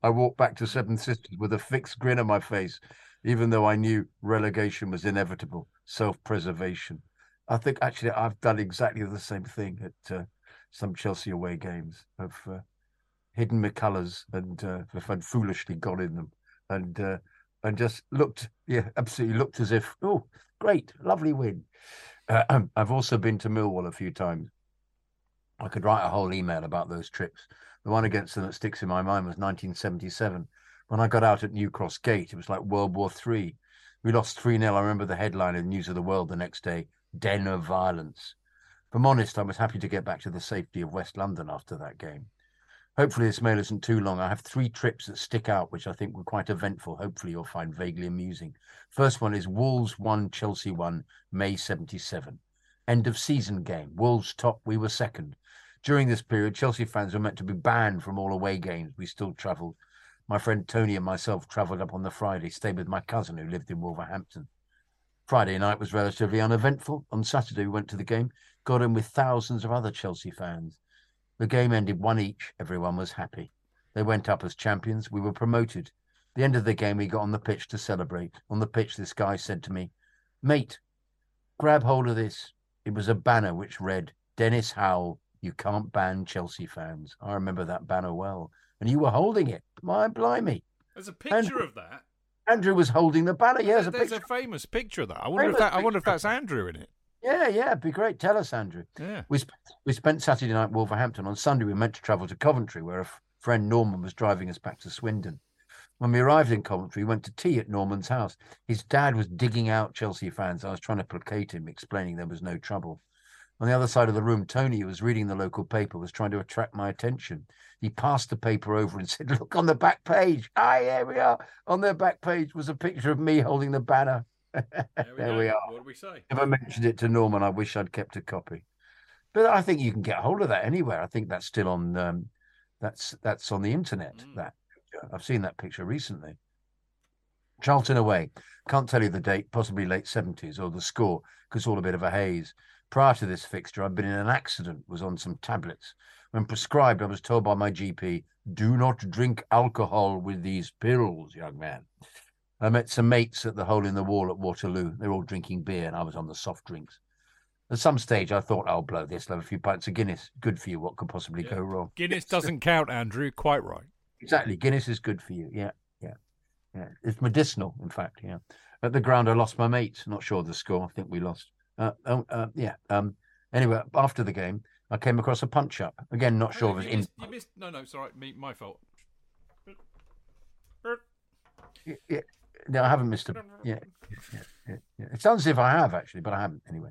I walked back to Seven Sisters with a fixed grin on my face, even though I knew relegation was inevitable, self preservation. I think actually I've done exactly the same thing at uh, some Chelsea away games. I've uh, hidden my colours and uh, I'd foolishly gone in them and uh, and just looked, yeah, absolutely looked as if, oh, great, lovely win. Uh, I've also been to Millwall a few times. I could write a whole email about those trips. The one against them that sticks in my mind was 1977. When I got out at New Cross Gate, it was like World War Three. We lost 3 0. I remember the headline in News of the World the next day Den of Violence. If I'm honest, I was happy to get back to the safety of West London after that game. Hopefully, this mail isn't too long. I have three trips that stick out, which I think were quite eventful. Hopefully, you'll find vaguely amusing. First one is Wolves 1, Chelsea 1, May 77. End of season game. Wolves top, we were second. During this period, Chelsea fans were meant to be banned from all away games. We still travelled. My friend Tony and myself travelled up on the Friday, stayed with my cousin who lived in Wolverhampton. Friday night was relatively uneventful. On Saturday, we went to the game, got in with thousands of other Chelsea fans. The game ended one each. Everyone was happy. They went up as champions. We were promoted. The end of the game, we got on the pitch to celebrate. On the pitch, this guy said to me, Mate, grab hold of this. It was a banner which read, Dennis Howell, you can't ban Chelsea fans. I remember that banner well. And you were holding it. My blimey. There's a picture Andrew- of that. Andrew was holding the banner. Yeah, there's a there's picture. a famous picture of that. I wonder if that. I wonder if that's Andrew in it. Yeah, yeah, it'd be great. Tell us, Andrew. Yeah. We spent, we spent Saturday night at Wolverhampton. On Sunday, we meant to travel to Coventry, where a f- friend Norman was driving us back to Swindon. When we arrived in Coventry, we went to tea at Norman's house. His dad was digging out Chelsea fans. I was trying to placate him, explaining there was no trouble. On the other side of the room, Tony, who was reading the local paper, was trying to attract my attention. He passed the paper over and [LAUGHS] said, Look on the back page. Ah, here we are. On the back page was a picture of me holding the banner. There we, go. are. What do we say? Never mentioned it to Norman. I wish I'd kept a copy. But I think you can get hold of that anywhere. I think that's still on. Um, that's that's on the internet. Mm. That picture. I've seen that picture recently. Charlton away. Can't tell you the date. Possibly late seventies or the score because all a bit of a haze. Prior to this fixture, I'd been in an accident. Was on some tablets. When prescribed, I was told by my GP, "Do not drink alcohol with these pills, young man." I met some mates at the hole in the wall at Waterloo. They were all drinking beer, and I was on the soft drinks. At some stage, I thought, I'll blow this, I'll have a few pints of Guinness. Good for you. What could possibly Yeah. go wrong? Guinness [LAUGHS] doesn't count, Andrew. Quite right. Exactly. Guinness is good for you. Yeah, yeah, yeah. It's medicinal, in fact. Yeah. At the ground, I lost my mates. Not sure of the score. I think we lost. Uh, oh, uh, yeah. Um, anyway, after the game, I came across a punch up. Again, not sure Oh, if it you, was in. missed, you missed. No, no, sorry, me, my fault. Yeah, no, I haven't missed a. Yeah, yeah, yeah, yeah. It sounds as if I have actually, but I haven't anyway.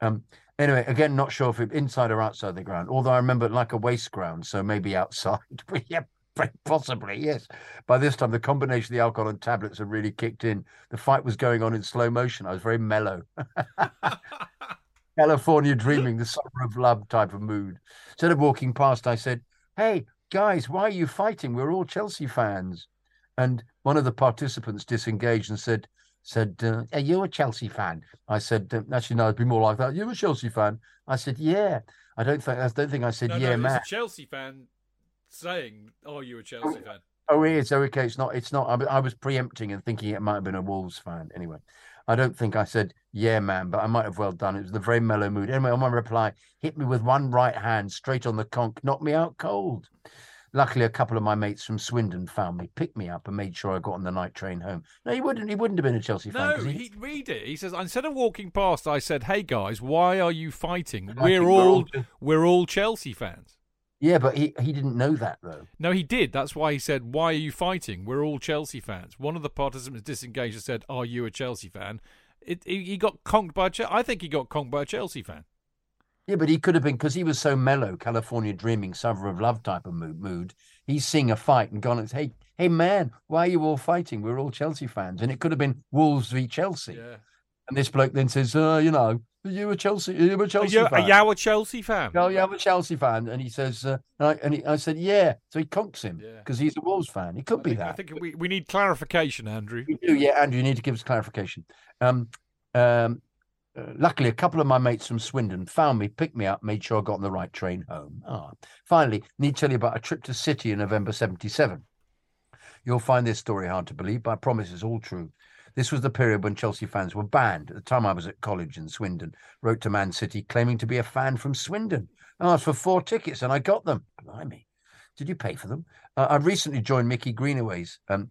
Um, anyway, again, not sure if it inside or outside the ground. Although I remember like a waste ground, so maybe outside. [LAUGHS] Yeah, possibly yes. By this time, the combination of the alcohol and tablets had really kicked in. The fight was going on in slow motion. I was very mellow. [LAUGHS] California dreaming, the summer of love type of mood. Instead of walking past, I said, Hey, guys, why are you fighting? We're all Chelsea fans. And one of the participants disengaged and said, said, uh, Are you a Chelsea fan? I said, uh, Actually, no, it'd be more like that. You're a Chelsea fan? I said, Yeah. I don't think I don't think I said no, yeah, no, man. a Chelsea fan saying, "Are you a Chelsea fan?" Oh, it is. Okay, it's not. It's not. I, I was preempting and thinking it might have been a Wolves fan. Anyway, I don't think I said yeah, man, but I might have well done. It was the very mellow mood. Anyway, on my reply, hit me with one right hand straight on the conch, knocked me out cold. Luckily, a couple of my mates from Swindon found me, picked me up, and made sure I got on the night train home. No, he wouldn't. He wouldn't have been a Chelsea fan. No, he- read it. He says instead of walking past, I said, "Hey guys, why are you fighting? We're all we're all Chelsea fans." yeah, but he he didn't know that though. No, he did. That's why he said, "Why are you fighting? We're all Chelsea fans." One of the participants disengaged and said, "Are you a Chelsea fan?" It, he, he got conked by. a I think he got conked by a Chelsea fan. Yeah, but he could have been because he was so mellow, California dreaming, summer of love type of mood. mood. He's seeing a fight and gone and hey, hey man, why are you all fighting? We're all Chelsea fans, and it could have been Wolves v Chelsea. Yeah. And this bloke then says, uh, you know, are you a Chelsea? Are you a Are Chelsea you, are you a Chelsea fan? Oh, yeah, I'm a Chelsea fan. And he says, uh, and, I, and he, I said, yeah. So he conks him Yeah. because he's a Wolves fan. He could I be think, that. I think we, we need clarification, Andrew. We do, yeah, Andrew, you need to give us clarification. Um, um, luckily, a couple of my mates from Swindon found me, picked me up, made sure I got on the right train home. Ah, finally, need to tell you about a trip to City in November 77. You'll find this story hard to believe, but I promise it's all true. This was the period when Chelsea fans were banned. At the time I was at college in Swindon, wrote to Man City claiming to be a fan from Swindon. I asked for four tickets and I got them. Blimey. Did you pay for them? Uh, I recently joined Mickey Greenaway's um,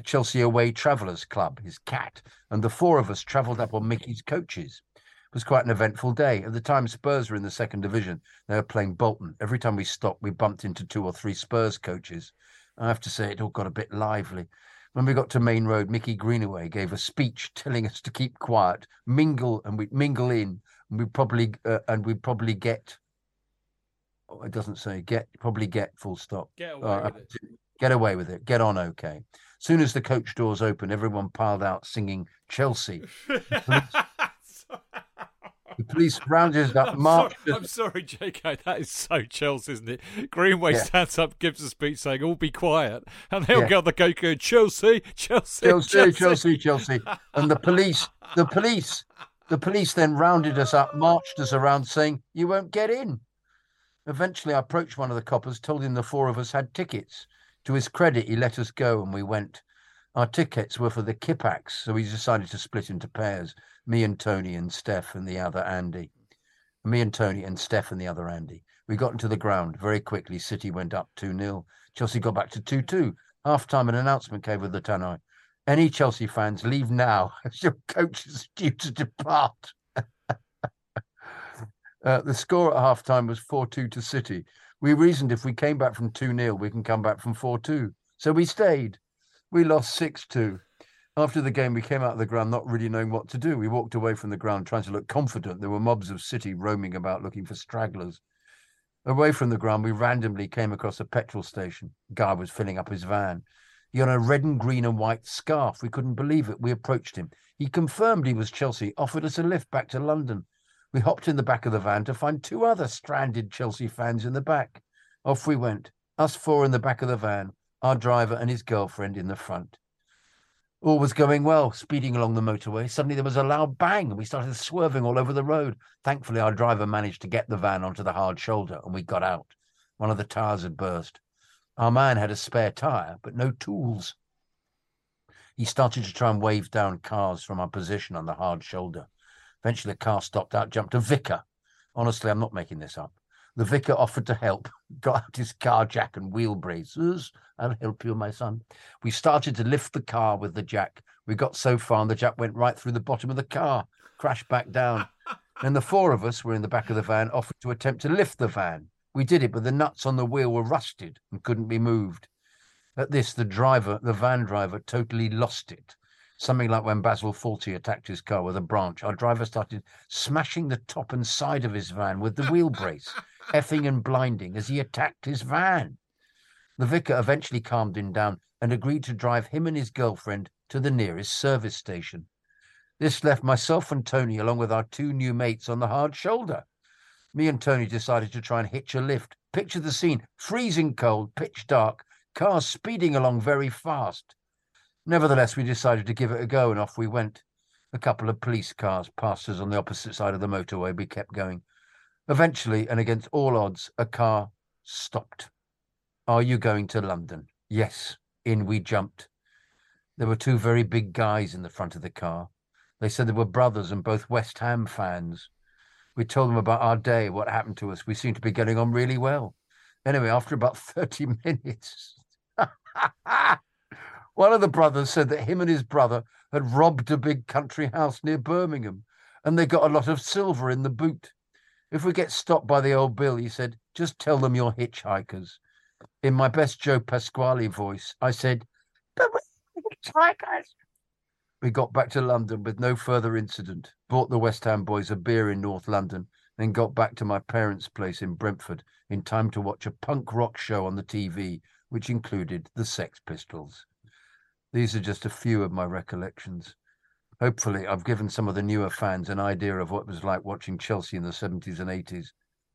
Chelsea Away Travellers Club, his cat, and the four of us travelled up on Mickey's coaches. It was quite an eventful day. At the time, Spurs were in the second division. They were playing Bolton. Every time we stopped, we bumped into two or three Spurs coaches. I have to say, it all got a bit lively. When we got to Maine Road, Mickey Greenaway gave a speech telling us to keep quiet, mingle, and we'd mingle in, and we probably uh, and we'd probably get. Oh, it doesn't say get. Probably get full stop. Get away Uh. Get away with it. Get on okay. Soon as the coach doors opened, everyone piled out singing Chelsea. [LAUGHS] The police rounded us up, I'm, sorry, I'm sorry, JK. That is so Chelsea, isn't it? Greenaway Yeah. stands up, gives a speech saying, "All be quiet," and they'll Yeah. the coach going, "Chelsea, Chelsea, Chelsea, Chelsea, Chelsea. And the police, the police, the police then rounded us up, marched us around saying, You won't get in. Eventually, I approached one of the coppers, told him the four of us had tickets. To his credit, he let us go and we went. Our tickets were for the Kippax, so we decided to split into pairs me and Tony and Steph and the other Andy. Me and Tony and Steph and the other Andy. We got into the ground very quickly. City went up 2 0. Chelsea got back to 2 2. Half time, an announcement came with the tannoy. Any Chelsea fans, leave now [LAUGHS] as your coach is due to depart. [LAUGHS] uh, the score at half time was 4 2 to City. We reasoned if we came back from 2 0, we can come back from 4 2. So we stayed. We lost 6 2. After the game, we came out of the ground not really knowing what to do. We walked away from the ground trying to look confident. There were mobs of City roaming about looking for stragglers. Away from the ground, we randomly came across a petrol station. Guy was filling up his van. He had a red and green and white scarf. We couldn't believe it. We approached him. He confirmed he was Chelsea, offered us a lift back to London. We hopped in the back of the van to find two other stranded Chelsea fans in the back. Off we went, us four in the back of the van, our driver and his girlfriend in the front. All was going well, speeding along the motorway. Suddenly there was a loud bang and we started swerving all over the road. Thankfully, our driver managed to get the van onto the hard shoulder and we got out. One of the tyres had burst. Our man had a spare tyre, but no tools. He started to try and wave down cars from our position on the hard shoulder. Eventually, the car stopped out, jumped a vicar. Honestly, I'm not making this up. The vicar offered to help, [LAUGHS] got out his car jack and wheel braces. I'll help you, my son. We started to lift the car with the jack. We got so far, and the jack went right through the bottom of the car, crashed back down. [LAUGHS] and the four of us were in the back of the van, offered to attempt to lift the van. We did it, but the nuts on the wheel were rusted and couldn't be moved. At this, the driver, the van driver, totally lost it. Something like when Basil Fawlty attacked his car with a branch. Our driver started smashing the top and side of his van with the wheel brace, [LAUGHS] effing and blinding as he attacked his van. The vicar eventually calmed him down and agreed to drive him and his girlfriend to the nearest service station. This left myself and Tony, along with our two new mates, on the hard shoulder. Me and Tony decided to try and hitch a lift. Picture the scene freezing cold, pitch dark, cars speeding along very fast. Nevertheless, we decided to give it a go and off we went. A couple of police cars passed us on the opposite side of the motorway. We kept going. Eventually, and against all odds, a car stopped. Are you going to London? Yes. In we jumped. There were two very big guys in the front of the car. They said they were brothers and both West Ham fans. We told them about our day, what happened to us. We seemed to be getting on really well. Anyway, after about [LAUGHS] 30 minutes, [LAUGHS] one of the brothers said that him and his brother had robbed a big country house near Birmingham and they got a lot of silver in the boot. If we get stopped by the old bill, he said, just tell them you're hitchhikers. In my best Joe Pasquale voice, I said, but we're hitchhikers. We got back to London with no further incident, bought the West Ham boys a beer in North London, then got back to my parents' place in Brentford in time to watch a punk rock show on the TV, which included the Sex Pistols. These are just a few of my recollections. Hopefully, I've given some of the newer fans an idea of what it was like watching Chelsea in the 70s and 80s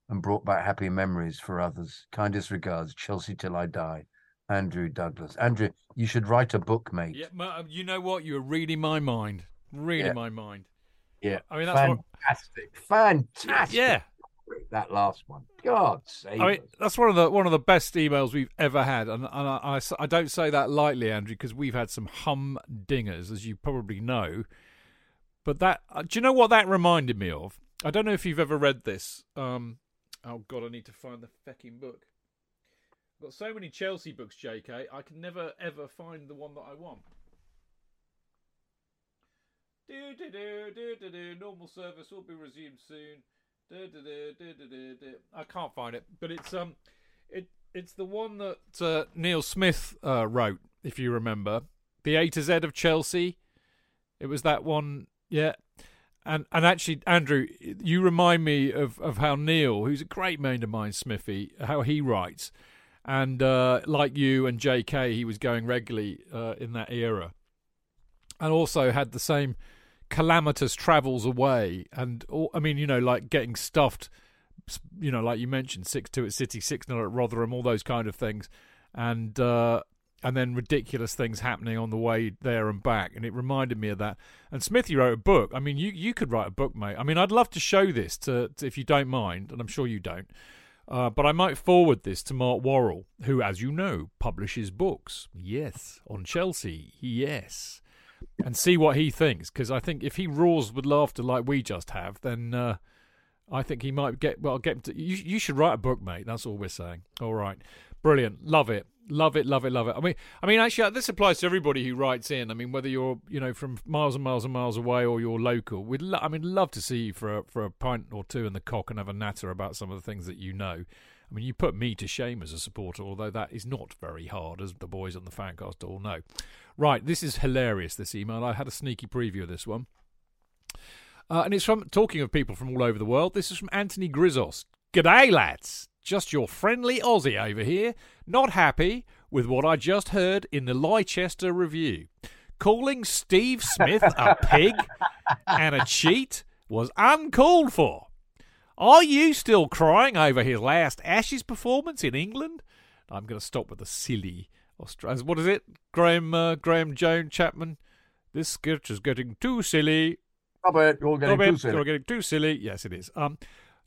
and brought back happy memories for others. Kindest regards, Chelsea till I die. Andrew Douglas. Andrew, you should write a book, mate. Yeah, um, you know what? You're reading my mind. Reading Yeah. my mind. Yeah. I mean, that's what. fantastic. Fantastic. Yeah. That last one. God save I mean, us. that's one of the one of the best emails we've ever had, and, and I, I I don't say that lightly, Andrew, because we've had some humdingers, as you probably know. But that, uh, do you know what that reminded me of? I don't know if you've ever read this. Um, oh God, I need to find the fecking book. I've got so many Chelsea books, J.K. I can never ever find the one that I want. Do do do do do do. Normal service will be resumed soon. I can't find it, but it's um, it it's the one that uh, Neil Smith uh, wrote, if you remember, the A to Z of Chelsea. It was that one, yeah. And and actually, Andrew, you remind me of, of how Neil, who's a great mate of mine, Smithy, how he writes, and uh, like you and J.K., he was going regularly uh, in that era, and also had the same calamitous travels away, and all, I mean, you know, like getting stuffed, you know, like you mentioned, six two at City, six 0 at Rotherham, all those kind of things, and uh, and then ridiculous things happening on the way there and back, and it reminded me of that. And Smithy wrote a book. I mean, you you could write a book, mate. I mean, I'd love to show this to, to if you don't mind, and I'm sure you don't. Uh, but I might forward this to Mark Worrall, who, as you know, publishes books. Yes, on Chelsea. Yes. And see what he thinks, because I think if he roars with laughter like we just have, then uh, I think he might get. Well, get to. You, you should write a book, mate. That's all we're saying. All right, brilliant. Love it. Love it. Love it. Love it. I mean, I mean, actually, this applies to everybody who writes in. I mean, whether you're, you know, from miles and miles and miles away or you're local, we'd. Lo- I mean, love to see you for a, for a pint or two in the cock and have a natter about some of the things that you know. I mean, you put me to shame as a supporter, although that is not very hard, as the boys on the fancast all know. Right, this is hilarious. This email. I had a sneaky preview of this one. Uh, and it's from talking of people from all over the world. This is from Anthony Grizzos. G'day, lads. Just your friendly Aussie over here. Not happy with what I just heard in the Leicester review. Calling Steve Smith a pig [LAUGHS] and a cheat was uncalled for. Are you still crying over his last Ashes performance in England? I'm going to stop with the silly Australians. What is it? Graham uh, Graham Jones Chapman. This sketch is getting too silly. Robert, you're getting Robin, too silly. You're getting too silly. Yes, it is. Um,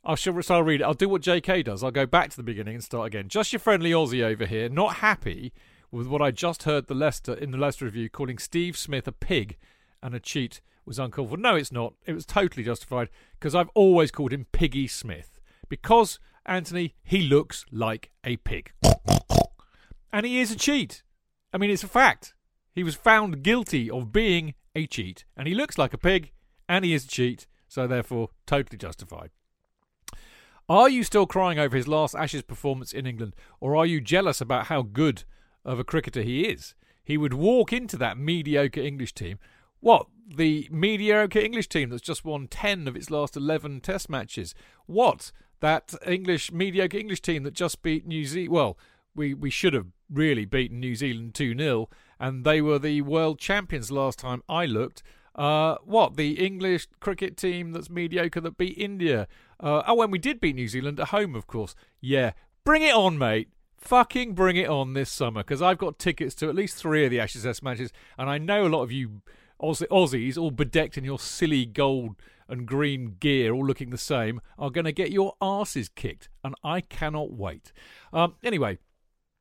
I shall. So I'll read it. I'll do what J.K. does. I'll go back to the beginning and start again. Just your friendly Aussie over here, not happy with what I just heard the Leicester in the Leicester review calling Steve Smith a pig and a cheat was uncalled for. No, it's not. It was totally justified because I've always called him Piggy Smith because Anthony, he looks like a pig. And he is a cheat. I mean, it's a fact. He was found guilty of being a cheat, and he looks like a pig, and he is a cheat, so therefore totally justified. Are you still crying over his last Ashes performance in England, or are you jealous about how good of a cricketer he is? He would walk into that mediocre English team. What? The mediocre English team that's just won 10 of its last 11 test matches. What? That English mediocre English team that just beat New Zealand. Well, we, we should have really beaten New Zealand 2 0, and they were the world champions last time I looked. Uh, what the English cricket team that's mediocre that beat India? Uh, oh, when we did beat New Zealand at home, of course. Yeah, bring it on, mate. Fucking bring it on this summer because I've got tickets to at least three of the Ashes Test matches, and I know a lot of you Aussie- Aussies, all bedecked in your silly gold and green gear, all looking the same, are going to get your asses kicked, and I cannot wait. Um, anyway,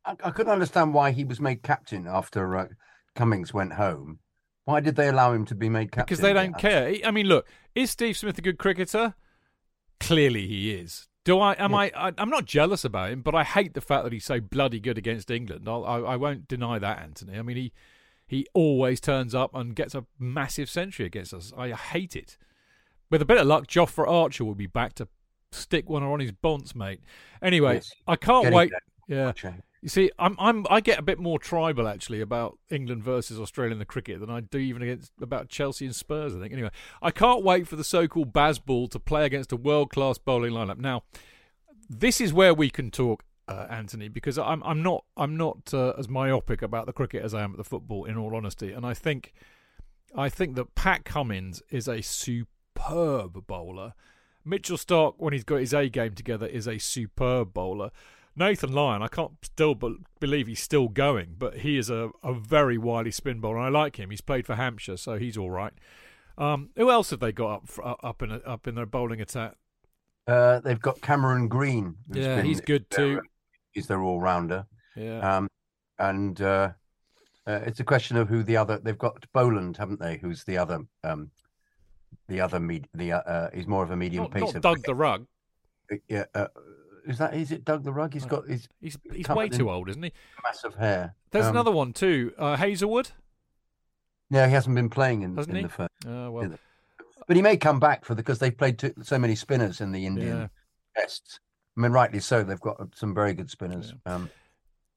I, I couldn't understand why he was made captain after uh, Cummins went home. Why did they allow him to be made captain? because they don't care. I mean, look, is Steve Smith a good cricketer? Clearly, he is. Do I? Am I, I? I'm not jealous about him, but I hate the fact that he's so bloody good against England. I'll, I, I won't deny that, Anthony. I mean, he he always turns up and gets a massive century against us. I hate it. With a bit of luck, Jofra Archer will be back to stick one on his bonds, mate. Anyway, Yes. I can't Getting wait. Yeah, you see, I'm I'm I get a bit more tribal actually about England versus Australia in the cricket than I do even against about Chelsea and Spurs. I think anyway. I can't wait for the so-called Bazball to play against a world-class bowling lineup. Now, this is where we can talk, uh, Anthony, because I'm I'm not I'm not uh, as myopic about the cricket as I am at the football. In all honesty, and I think I think that Pat Cummins is a superb bowler. Mitchell Starc, when he's got his A game together, is a superb bowler. Nathan Lyon, I can't still be- believe he's still going, but he is a, a very wily spin bowler. And I like him. He's played for Hampshire, so he's all right. Um, who else have they got up fr- up in a, up in their bowling attack? Uh, they've got Cameron Green. Yeah, he's good too. Uh, He's their all rounder. Yeah, Um, and uh, uh, it's a question of who the other. They've got Boland, haven't they? Who's the other? Um, the other med. The uh, uh, he's more of a medium not, pacer. not Doug the Rug. Yeah. Uh, is that? Is it Doug the Rug? He's got his He's he's way too old, isn't he? massive hair. There's Um, another one too. Uh, Hazlewood, No, he hasn't been playing in, hasn't in he? the first, Uh, well, but he may come back for the because they've played too, so many spinners in the Indian yeah. tests. I mean, rightly so. They've got some very good spinners. Um,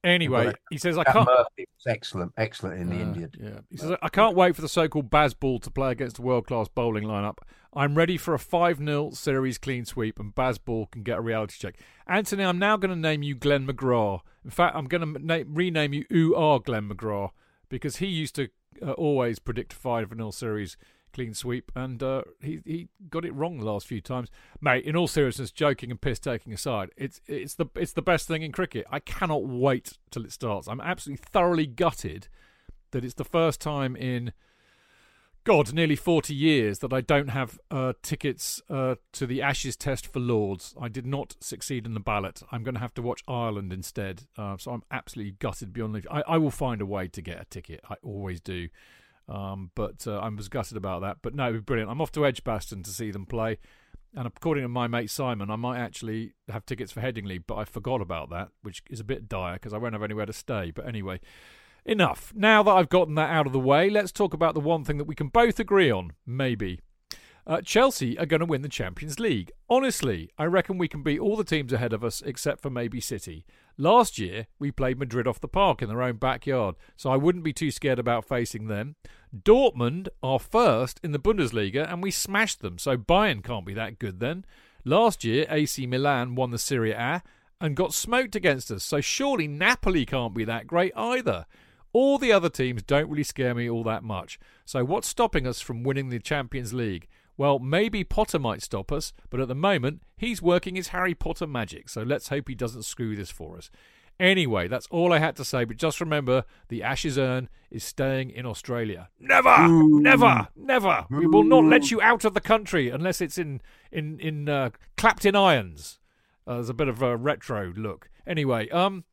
Anyway, Well, he says I can't. Murphy was excellent, excellent in the Uh, Indian. Yeah. He says, I can't wait for the so called Bazball to play against a world class bowling lineup. I'm ready for a 5 0 series clean sweep, and Bazball can get a reality check. Anthony, I'm now going to name you Glenn McGrath. In fact, I'm going to na- rename you Ooh Ah Glenn McGrath because he used to uh, always predict 5 0 series clean sweep, and uh, he he got it wrong the last few times, mate. In all seriousness, joking and piss taking aside, it's it's the it's the best thing in cricket. I cannot wait till it starts. I'm absolutely thoroughly gutted that it's the first time in God nearly 40 years that I don't have uh, tickets uh, to the Ashes Test for Lords. I did not succeed in the ballot. I'm going to have to watch Ireland instead. Uh, so I'm absolutely gutted beyond belief. I, I will find a way to get a ticket. I always do. Um, but uh, I was gutted about that. But no, brilliant. I'm off to Edgbaston to see them play. And according to my mate Simon, I might actually have tickets for Headingley, but I forgot about that, which is a bit dire because I won't have anywhere to stay. But anyway, enough. Now that I've gotten that out of the way, let's talk about the one thing that we can both agree on, maybe. Uh, Chelsea are going to win the Champions League. Honestly, I reckon we can beat all the teams ahead of us except for maybe City. Last year, we played Madrid off the park in their own backyard, so I wouldn't be too scared about facing them. Dortmund are first in the Bundesliga, and we smashed them, so Bayern can't be that good then. Last year, AC Milan won the Serie A and got smoked against us, so surely Napoli can't be that great either. All the other teams don't really scare me all that much. So what's stopping us from winning the Champions League? Well, maybe Potter might stop us, but at the moment, he's working his Harry Potter magic, so let's hope he doesn't screw this for us. Anyway, that's all I had to say, but just remember the Ashes urn is staying in Australia. Never! Never! Never! We will not let you out of the country unless it's in in in uh, clapped in irons. Uh, there's a bit of a retro look. Anyway, um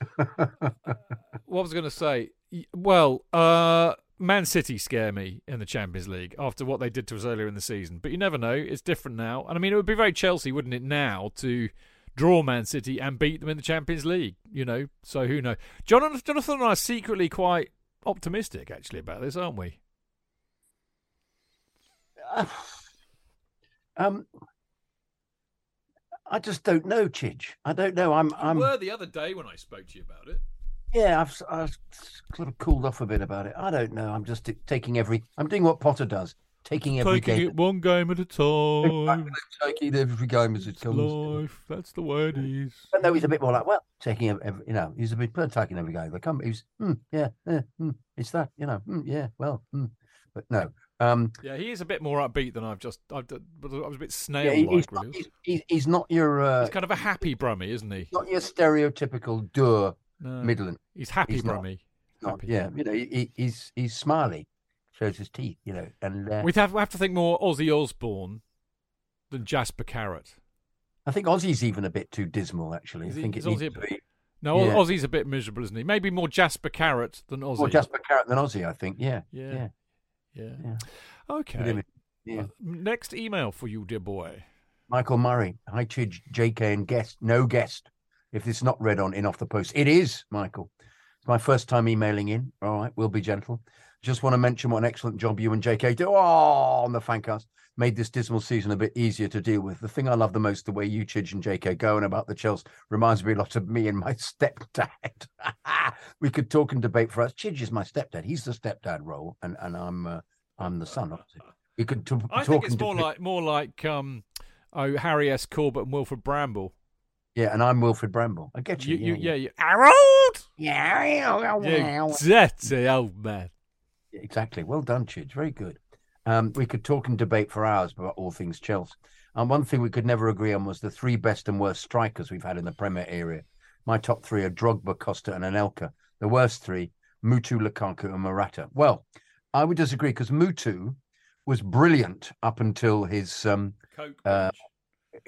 [LAUGHS] what was I going to say? Well, uh, Man City scare me in the Champions League after what they did to us earlier in the season. But you never know; it's different now. And I mean, it would be very Chelsea, wouldn't it, now to draw Man City and beat them in the Champions League. You know, so who knows? Jonathan, Jonathan and I are secretly quite optimistic actually about this, aren't we? [SIGHS] um, I just don't know, Chidge. I don't know. I'm. I'm. were the other day when I spoke to you about it. Yeah, I've, I've sort of cooled off a bit about it. I don't know. I'm just t- taking every. I'm doing what Potter does, taking every Taking game. it one game at a time. taking every game as it It's comes. life. That's the way it is. But no, he's a bit more like, well, taking every, every- you know, he's a bit taking every game. They come, he's, hmm, yeah, yeah, hmm, it's that, you know, hmm, yeah, well, hmm. but no, um, Yeah, he is a bit more upbeat than I've just. I've, I was a bit snail he- like. he's, not, really. he's, he's, he's not your, uh, He's kind of a happy Brummy, isn't he? not your stereotypical dour No. Midland. He's happy he's. Brummy. Not, Happy. yeah, you know, he, he- he's he's smiley, shows his teeth, you know, and uh, We'd have, we have to think more Ozzy Osbourne than Jasper Carrott. I think Ozzy's even a bit too dismal. Actually, Is I think it Ozzy a to bit- be No, Yeah. Ozzy's a bit miserable, isn't he? Maybe more Jasper Carrott than Ozzy. more Jasper Carrott than Ozzy. I think, yeah, Yeah. yeah, Yeah. yeah. Okay. Yeah. Uh, next email for you, dear boy. Michael Murray, hi Chidge, JK, and guest. No guest. If it's not read on in off the post, it is Michael. It's my first time emailing in. All right, we'll be gentle. Just want to mention what an excellent job you and JK do. Oh, on the fancast made this dismal season a bit easier to deal with. The thing I love the most, the way you Chidge and JK go on about the Chelsea, reminds me a lot of me and my [LAUGHS] stepdad. [LAUGHS] we could talk and debate for us. Chidge is my stepdad. He's the stepdad role, and and I'm uh, I'm the son. Obviously. We could t- I talk think it's more debate- like more like um, oh Harry S. Corbett and Wilfrid Brambell. yeah, and I'm Wilfrid Brambell. I get you. You, you, yeah, yeah, you, Harold. yeah, yeah. You dirty old man. Exactly. Well done, Chidge. Very good. Um, we could talk and debate for hours about all things Chelsea. And one thing we could never agree on was the three best and worst strikers we've had in the Premier area. My top three are Drogba, Costa, and Anelka. The worst three, Mutu, Lukaku, and Morata. Well, I would disagree because Mutu was brilliant up until his um, Coke. Uh,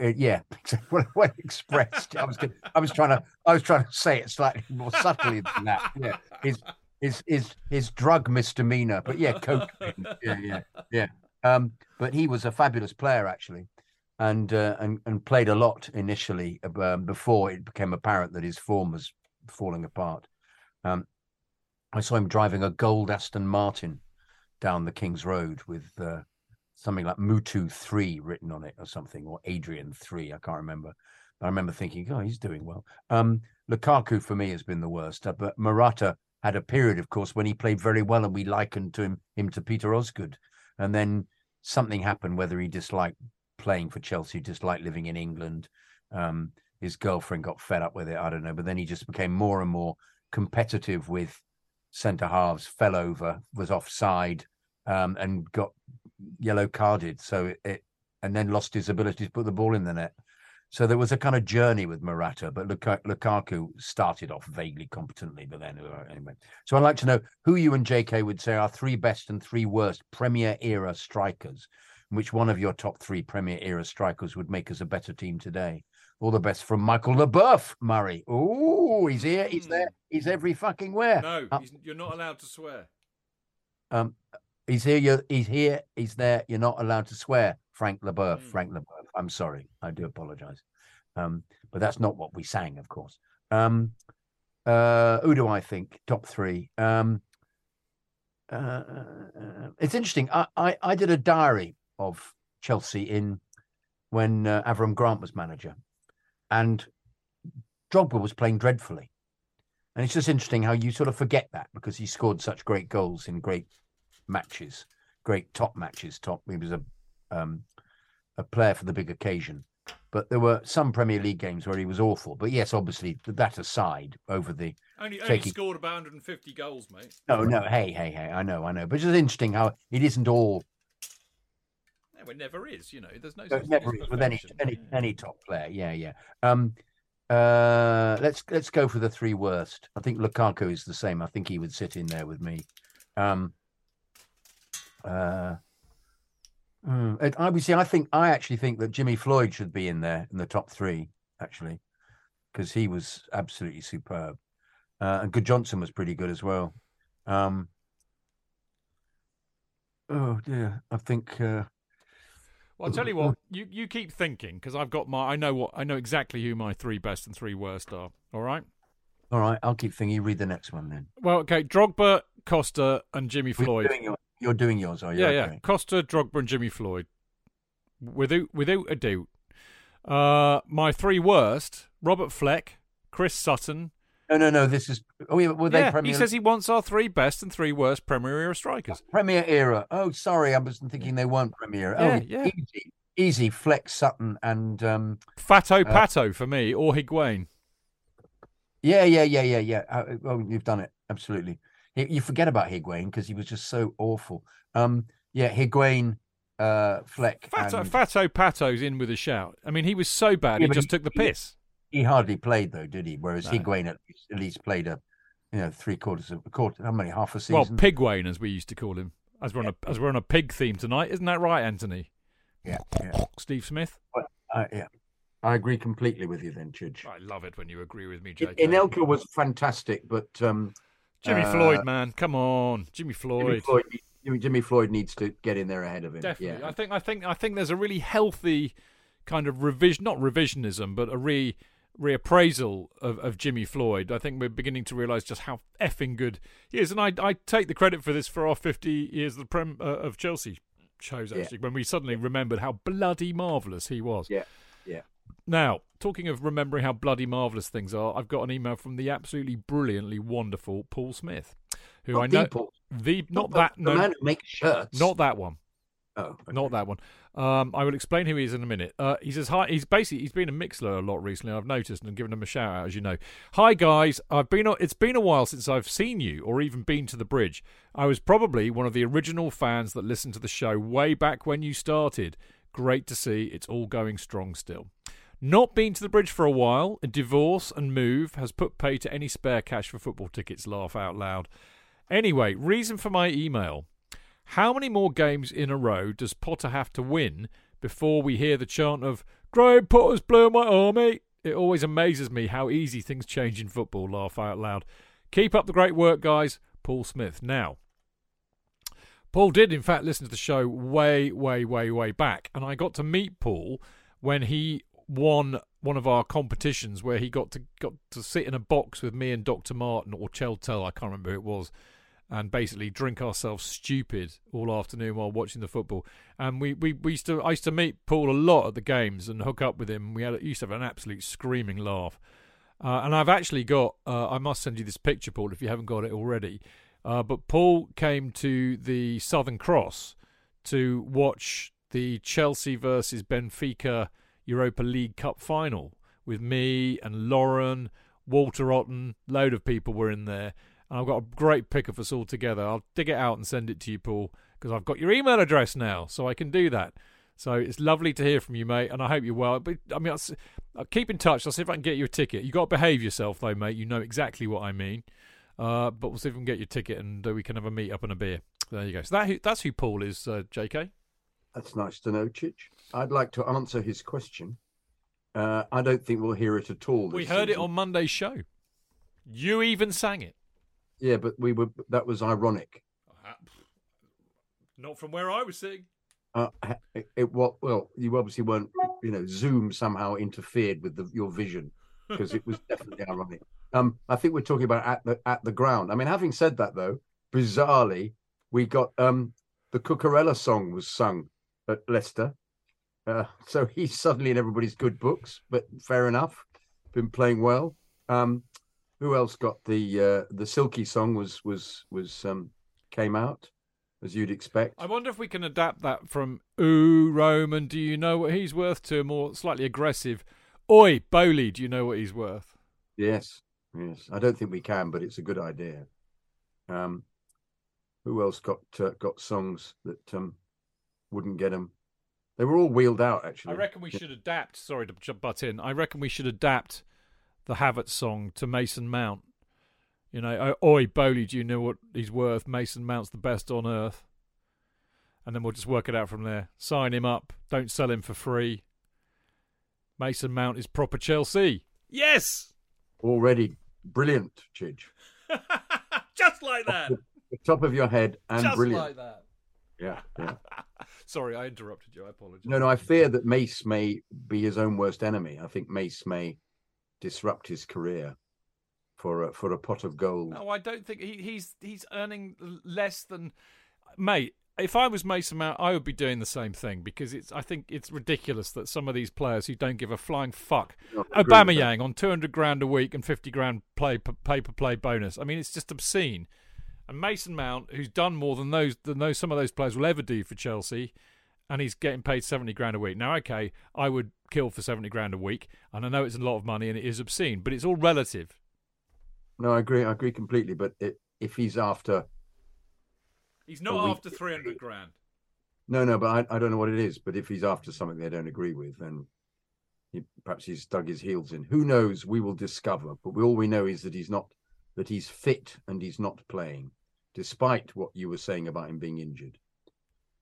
uh, yeah, [LAUGHS] when expressed. I was I was trying to I was trying to say it slightly more subtly than that. Yeah, his his his his drug misdemeanor, but yeah, coke. [LAUGHS] Yeah, yeah, yeah. Um, but he was a fabulous player actually, and uh, and and played a lot initially um, before it became apparent that his form was falling apart. Um, I saw him driving a gold Aston Martin down the King's Road with. Uh, something like Mutu three written on it or something, or Adrian three. I can't remember. But I remember thinking, oh, he's doing well. Um, Lukaku for me has been the worst, uh, but Morata had a period, of course, when he played very well, and we likened to him him to Peter Osgood, and then something happened. Whether he disliked playing for Chelsea, disliked living in England, um, his girlfriend got fed up with it. I don't know, but then he just became more and more competitive with centre halves, fell over, was offside, um, and got yellow carded. So it, it and then lost his ability to put the ball in the net. So there was a kind of journey with Morata, but Lukaku started off vaguely competently, but then uh, anyway. So I'd like to know who you and JK would say are three best and three worst Premier era strikers. Which one of your top three Premier era strikers would make us a better team today? All the best from Michael Leboeuf, Murray. Oh, he's here, he's there, he's every fucking where. No, Uh, you're not allowed to swear. um, he's here. You're, he's here. He's there. You're not allowed to swear, Frank Leboeuf. Mm. Frank Leboeuf. I'm sorry. I do apologize. Um, but that's not what we sang, of course. Um, uh, who do I think top three? Um, uh, uh, it's interesting. I, I I did a diary of Chelsea in when uh, Avram Grant was manager, and Drogba was playing dreadfully. And it's just interesting how you sort of forget that because he scored such great goals in great matches, great top matches. Top, he was a um, a player for the big occasion. But there were some Premier League games where he was awful. But yes, obviously that aside, over the Only, only scored about 150 goals, mate. no, no, hey, hey, hey, I know, I know. But it's just interesting how it isn't all No, it never is. You know, there's no. it such thing never is with any any any top player. Yeah, yeah. Um, uh, let's let's go for the three worst. I think Lukaku is the same. I think he would sit in there with me. Um, uh, mm, I would say I think I actually think that Jimmy Floyd should be in there in the top three actually, because he was absolutely superb. Uh, and Gudjohnsen was pretty good as well. Um, oh dear, I think. Uh, Well, I'll tell you what. You you keep thinking because I've got my. I know what. I know exactly who my three best and three worst are. All right. All right, I'll keep thinking. You read the next one then. Well, okay. Drogba, Costa, and Jimmy Floyd. You're doing yours, are you? Yeah, yeah. Costa, Drogba, and Jimmy Floyd. Without without a doubt. Uh, my three worst: Robert Fleck, Chris Sutton. No, no, no. This is. Oh, yeah. Were they yeah, Premier he says he wants our three best and three worst Premier era strikers. Premier era? Oh, sorry, I wasn't thinking they weren't Premier. Yeah, oh, yeah. easy, easy. Flex Sutton and um. Fato Uh, Pato for me, or Higuain. Yeah, yeah, yeah, yeah, yeah. Uh, well, you've done it absolutely. You, forget about Higuain because he was just so awful. Um, yeah, Higuain, uh, Fleck, Fato, and Fato Pato's in with a shout. I mean, he was so bad, Yeah, he just he- took the piss. he hardly played though, did he? Whereas No. Higuain at least, at least played a, you know, three quarters of a quarter. How many? Half a season. Well, Pigwain, as we used to call him. As we're on a as we're on a pig theme tonight, isn't that right, Anthony? Yeah, yeah. Steve Smith. Uh, yeah. I agree completely with you then, Chidge. I love it when you agree with me, Jake. Anelka was fantastic, but um, Jimmy uh, Floyd, man, come on, Jimmy Floyd. Jimmy Floyd, Jimmy, Floyd needs to get in there ahead of him. Definitely, Yeah. I think I think I think there's a really healthy kind of revision, not revisionism, but a re reappraisal of, of Jimmy Floyd. I think we're beginning to realise just how effing good he is, and I I take the credit for this for our 50 years of the Prem uh, of Chelsea shows Yeah. actually when we suddenly remembered how bloody marvellous he was. Yeah, yeah. Now, talking of remembering how bloody marvellous things are, I've got an email from the absolutely brilliantly wonderful Paul Smith, who Not I know the Paul. the not the- that the no man who makes shirts. not that one. Oh, okay. Not that one. Um, I will explain who he is in a minute. Uh, he says hi. He's basically he's been a Mixlr a lot recently. I've noticed and given him a shout out, as you know. Hi guys, I've been. It's been a while since I've seen you or even been to the bridge. I was probably one of the original fans that listened to the show way back when you started. Great to see it's all going strong still. Not been to the bridge for a while. A divorce and move has put pay to any spare cash for football tickets. Laugh out loud. Anyway, reason for my email. How many more games in a row does Potter have to win before we hear the chant of Graham Potter's blue my army? It always amazes me how easy things change in football. Laugh out loud. Keep up the great work, guys. Paul Smith. Now, Paul did, in fact, listen to the show way, way, way, way back, and I got to meet Paul when he won one of our competitions where he got to got to sit in a box with me and Dr. Martin or Cheltel, I can't remember who it was, and basically drink ourselves stupid all afternoon while watching the football. And we, we, we used to I used to meet Paul a lot at the games and hook up with him. We had used to have an absolute screaming laugh. Uh, and I've actually got uh, I must send you this picture, Paul, if you haven't got it already. Uh, but Paul came to the Southern Cross to watch the Chelsea versus Benfica Europa League Cup final with me and Lauren, Walter Otten, load of people were in there. And I've got a great pick of us all together. I'll dig it out and send it to you, Paul, because I've got your email address now, so I can do that. So it's lovely to hear from you, mate, and I hope you're well. But I mean, I'll, keep in touch. I'll see if I can get you a ticket. You got to behave yourself, though, mate. You know exactly what I mean. Uh, but we'll see if we can get your ticket, and uh, we can have a meet up and a beer. There you go. So that that's who Paul is, uh, J.K. That's nice to know, Chich. I'd like to answer his question. Uh, I don't think we'll hear it at all. We this heard it on Monday's show. You even sang it. Yeah, but we were. That was ironic. Not from where I was sitting. Uh, it, it what? Well, you obviously weren't. You know, Zoom somehow interfered with the, your vision because it was definitely ironic. Um, I think we're talking about at the at the ground. I mean, having said that, though, bizarrely, we got um the Cucurella song was sung at Leicester, uh, so [LAUGHS] he's suddenly in everybody's good books. But fair enough, been playing well. Um, who else got the uh, the Silky song was was was um came out as you'd expect. I wonder if we can adapt that from "Ooh, Roman, do you know what he's worth?" to a more slightly aggressive "Oi, Boehly, do you know what he's worth?" Yes, yes. I don't think we can, but it's a good idea. Um, who else got uh, got songs that um wouldn't get them? They were all wheeled out, actually. I reckon we should adapt. Sorry to j- butt in. I reckon we should adapt the Havertz song to Mason Mount. You know, "O- "Oi, Boehly, do you know what he's worth?" Mason Mount's the best on earth. And then we'll just work it out from there. Sign him up. Don't sell him for free. Mason Mount is proper Chelsea. Yes, already brilliant, Chidge. [LAUGHS] just like that. The top of your head and just brilliant. like that. Yeah, yeah. [LAUGHS] Sorry, I interrupted you. I apologize. No, no. I fear that Mace may be his own worst enemy. I think Mace may disrupt his career for a, for a pot of gold. No, I don't think he, he's he's earning less than mate. If I was Mason Mount, I would be doing the same thing because it's. I think it's ridiculous that some of these players who don't give a flying fuck, No, I agree with that. Aubameyang on two hundred grand a week and fifty grand play pay per play bonus. I mean, it's just obscene. And Mason Mount, who's done more than those than those some of those players will ever do for Chelsea, and he's getting paid seventy grand a week. Now, okay, I would kill for seventy grand a week, and I know it's a lot of money and it is obscene, but it's all relative. No, I agree. I agree completely. But it, if he's after, He's not week. after three hundred grand. no, no, but I, I don't know what it is. But if he's after something they don't agree with, then he, perhaps he's dug his heels in. Who knows? We will discover. But we, all we know is that he's not that he's fit and he's not playing, despite what you were saying about him being injured.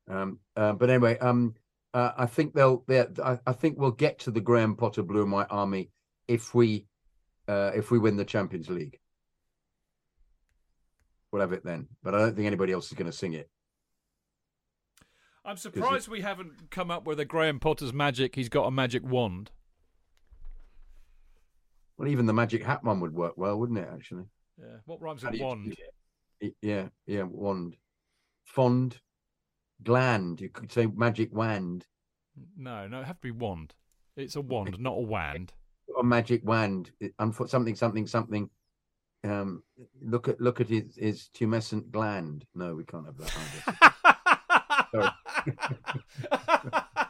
Um, uh, but anyway, um, uh, I think they'll. I, I think we'll get to the Graham Potter Blue and White Army if we uh, if we win the Champions League. We'll have it then, but I don't think anybody else is going to sing it. I'm surprised we haven't come up with a Graham Potter's magic. He's got a magic wand. Well, even the magic hat one would work well, wouldn't it? Actually, Yeah. What rhymes with wand? Yeah, yeah, wand, fond, gland. You could say magic wand. No, no, it have to be wand. It's a wand, not a wand. A magic wand. Something, something, something. Um, look at look at his his tumescent gland. No, we can't have that. [LAUGHS] [LAUGHS]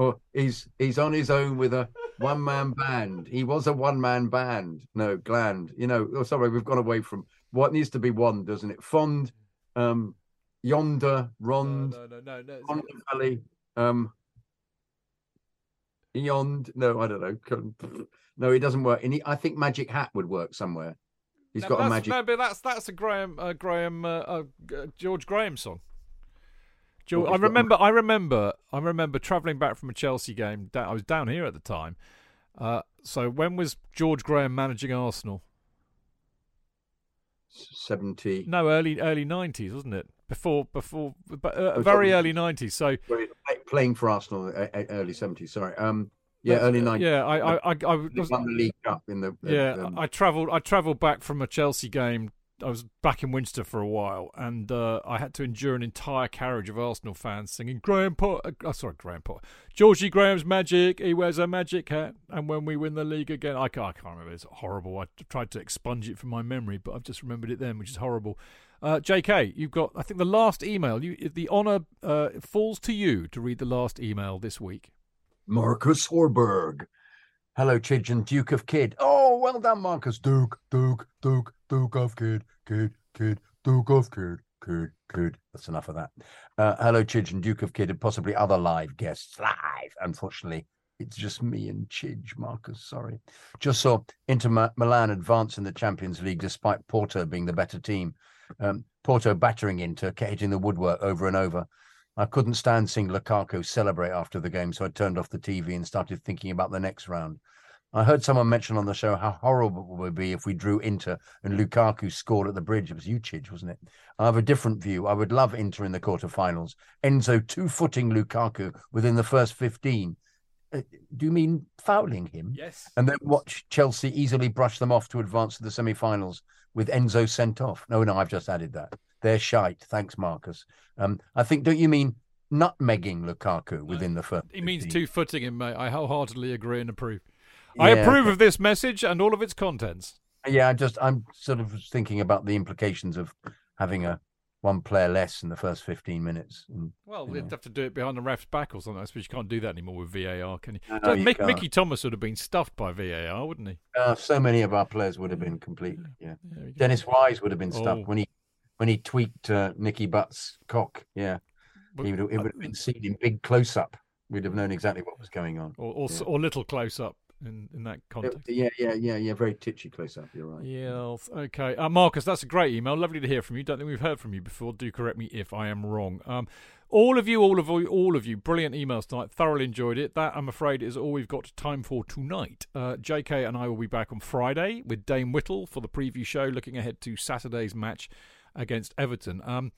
Or he's he's on his own with a one man band. He was a one man band. No gland. You know. Oh, sorry, we've gone away from what needs to be one, doesn't it? Fond, um, yonder, no, rond, no, no, no, no. the valley, um, yond. No, I don't know. No, it doesn't work. And he, I think magic hat would work somewhere. He's No, got a magic. No, but that's that's a Graham uh, Graham uh, uh, George Graham song. George, I remember, I remember, I remember travelling back from a Chelsea game. I was down here at the time. Uh, so when was George Graham managing Arsenal? Seventy. No, early early nineties, wasn't it? Before before, but, uh, Oh, very early nineties. So Playing for Arsenal, uh, uh, early seventies. Sorry. Um. Yeah, early nineties. Yeah, I I I, I was, won the League Cup in the. the- yeah. um, I travelled I travelled back from a Chelsea game. I was back in Winchester for a while, and uh, I had to endure an entire carriage of Arsenal fans singing Graham Potter. Oh, sorry, Graham Potter. Georgie Graham's magic. He wears a magic hat, and when we win the league again, I can't, I can't remember. It's horrible. I tried to expunge it from my memory, but I've just remembered it then, which is horrible. Uh, J.K., you've got. I think the last email. You, the honour uh, falls to you to read the last email this week. Marcus Horberg. Hello, Chidgen, Duke of Kid. Oh, well done, Marcus. Duke, Duke, Duke, Duke of Kid, Kid, Kid, Duke of Kid, Kid, Kid. That's enough of that. Uh, hello, Chidgen, Duke of Kid, and possibly other live guests. Live. Unfortunately, it's just me and Chidge, Marcus. Sorry. Just saw Inter Milan advance in the Champions League despite Porto being the better team. Um, Porto battering Inter, hitting the woodwork over and over. I couldn't stand seeing Lukaku celebrate after the game, so I turned off the TV and started thinking about the next round. I heard someone mention on the show how horrible it would be if we drew Inter and Lukaku scored at the bridge. It was Chidge, wasn't it? I have a different view. I would love Inter in the quarterfinals. Enzo two footing Lukaku within the first 15. Uh, do you mean fouling him? Yes. And then watch Chelsea easily brush them off to advance to the semi finals with Enzo sent off. No, no, I've just added that. They're shite. Thanks, Marcus. Um, I think, don't you mean nutmegging Lukaku within the first? He means two footing him, mate. I wholeheartedly agree and approve. I approve okay. of this message and all of its contents. Yeah, I just I'm sort of thinking about the implications of having a one player less in the first 15 minutes. And, Well, you they'd have to do it behind the ref's back or something. I suppose you can't do that anymore with VAR, can you? No, So you Mick. Mickey Thomas would have been stuffed by VAR, wouldn't he? Uh, so many of our players would have been complete. Yeah, There we go. Dennis Wise would have been stuffed Oh. when he when he tweaked uh, Nicky Butt's cock. Yeah, But- he would it would have been seen in big close up. We'd have known exactly what was going on. or, or, Yeah. or little close up in, in that context. Yeah, yeah, yeah, yeah. Very titchy close up. You're right. Yeah, okay. Uh, Marcus, that's a great email. Lovely to hear from you. Don't think we've heard from you before. Do correct me if I am wrong. Um, all of you, all of you, all of you, brilliant emails tonight. Thoroughly enjoyed it. That, I'm afraid, is all we've got time for tonight. Uh, JK and I will be back on Friday with Dame Whittle for the preview show, looking ahead to Saturday's match against Everton. Um,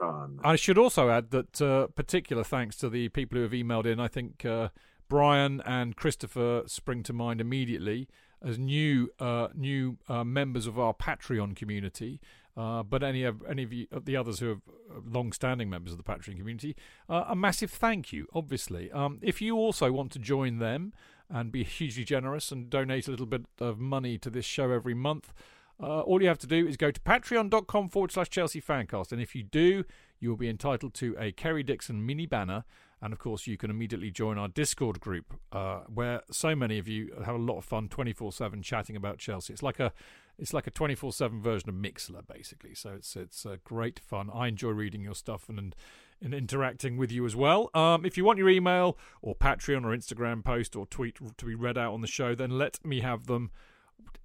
on. I should also add that uh, particular thanks to the people who have emailed in. I think uh, Brian and Christopher spring to mind immediately as new uh, new uh, members of our Patreon community. Uh, but any of any of, you, the others who are long-standing members of the Patreon community, uh, a massive thank you. Obviously, um, if you also want to join them and be hugely generous and donate a little bit of money to this show every month, uh, all you have to do is go to patreon.com forward slash Chelsea Fancast. And if you do, you will be entitled to a Kerry Dixon mini banner. And of course, you can immediately join our Discord group, uh, where so many of you have a lot of fun, twenty four seven, chatting about Chelsea. It's like a, it's like a twenty four seven version of Mixlr, basically. So it's it's uh, great fun. I enjoy reading your stuff and and, and interacting with you as well. Um, if you want your email or Patreon or Instagram post or tweet to be read out on the show, then let me have them.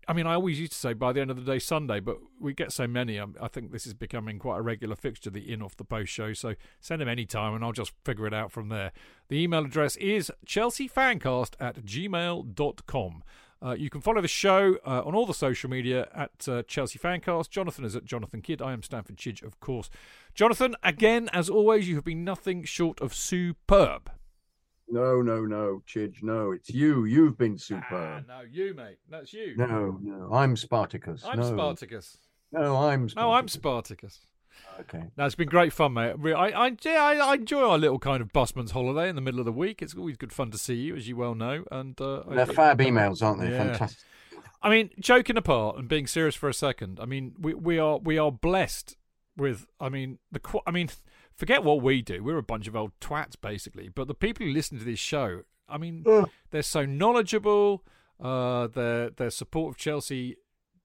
I mean, I always used to say by the end of the day Sunday, but we get so many. I, I think this is becoming quite a regular fixture, the in off the post show. So send them any time and I'll just figure it out from there. The email address is chelseafancast at gmail.com. Uh, you can follow the show uh, on all the social media at uh, Chelsea Fancast. Jonathan is at Jonathan Kydd. I am Stamford Chidge, of course. Jonathan, again, as always, you have been nothing short of superb. No, no, no, Chidge, no. It's you. You've been Ah, superb. no, you, mate. That's you. No, no. I'm Spartacus. I'm no. Spartacus. No, I'm Spartacus. No, I'm Spartacus. Okay. Now it's been great fun, mate. I, I, yeah, I, I enjoy our little kind of busman's holiday in the middle of the week. It's always good fun to see you, as you well know. And uh, They're fab emails, aren't they? Yeah. Fantastic. I mean, joking apart and being serious for a second. I mean, we we are we are blessed with. I mean, the. I mean, forget what we do. We're a bunch of old twats, basically. But the people who listen to this show, I mean, Ugh. they're so knowledgeable. Uh, their their support of Chelsea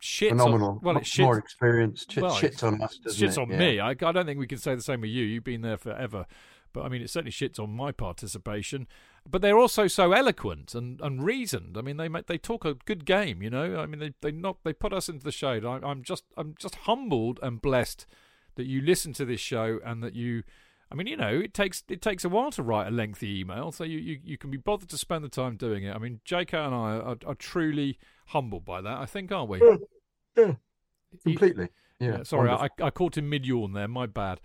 shits Phenomenal. On, well, it Much more shits, experience. Ch- well, shits on us, doesn't shits it? on Yeah. me. I, I don't think we can say the same with you. You've been there forever. But I mean, it certainly shits on my participation. But they're also so eloquent and, and reasoned. I mean, they make, they talk a good game. You know, I mean, they they not they put us into the shade. I, I'm just I'm just humbled and blessed that you listen to this show and that you. I mean, you know, it takes it takes a while to write a lengthy email, so you, you, you can be bothered to spend the time doing it. I mean, JK and I are, are truly humbled by that. I think, aren't we? Yeah, yeah. Completely. Yeah. yeah, sorry. I, I caught him mid yawn there. My bad.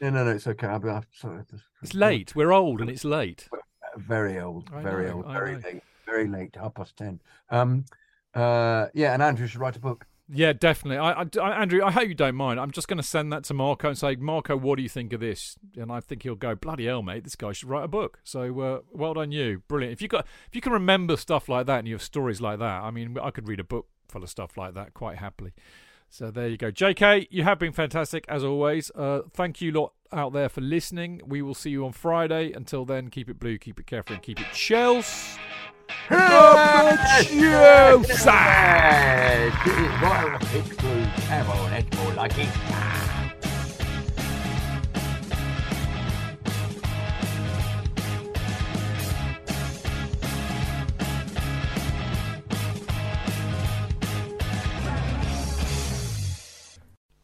No, no, no. It's okay. I'm, I'm sorry. It's late. We're old and it's late. Very old. Very know, old. Very late. Very late. Half past ten. Um. Uh. Yeah. And Andrew should write a book. Yeah, definitely. I, I, Andrew, I hope you don't mind. I'm just going to send that to Marco and say, Marco, what do you think of this? And I think he'll go, bloody hell, mate, this guy should write a book. So uh, well done, you. Brilliant. If you got, if you can remember stuff like that and you have stories like that, I mean, I could read a book full of stuff like that quite happily. So there you go, JK. You have been fantastic as always. Uh, thank you lot out there for listening. We will see you on Friday. Until then, keep it blue, keep it careful, and keep it Chelsea.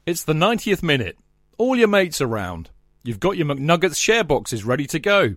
It's the 90th minute. All your mates around. You've got your McNuggets share boxes ready to go.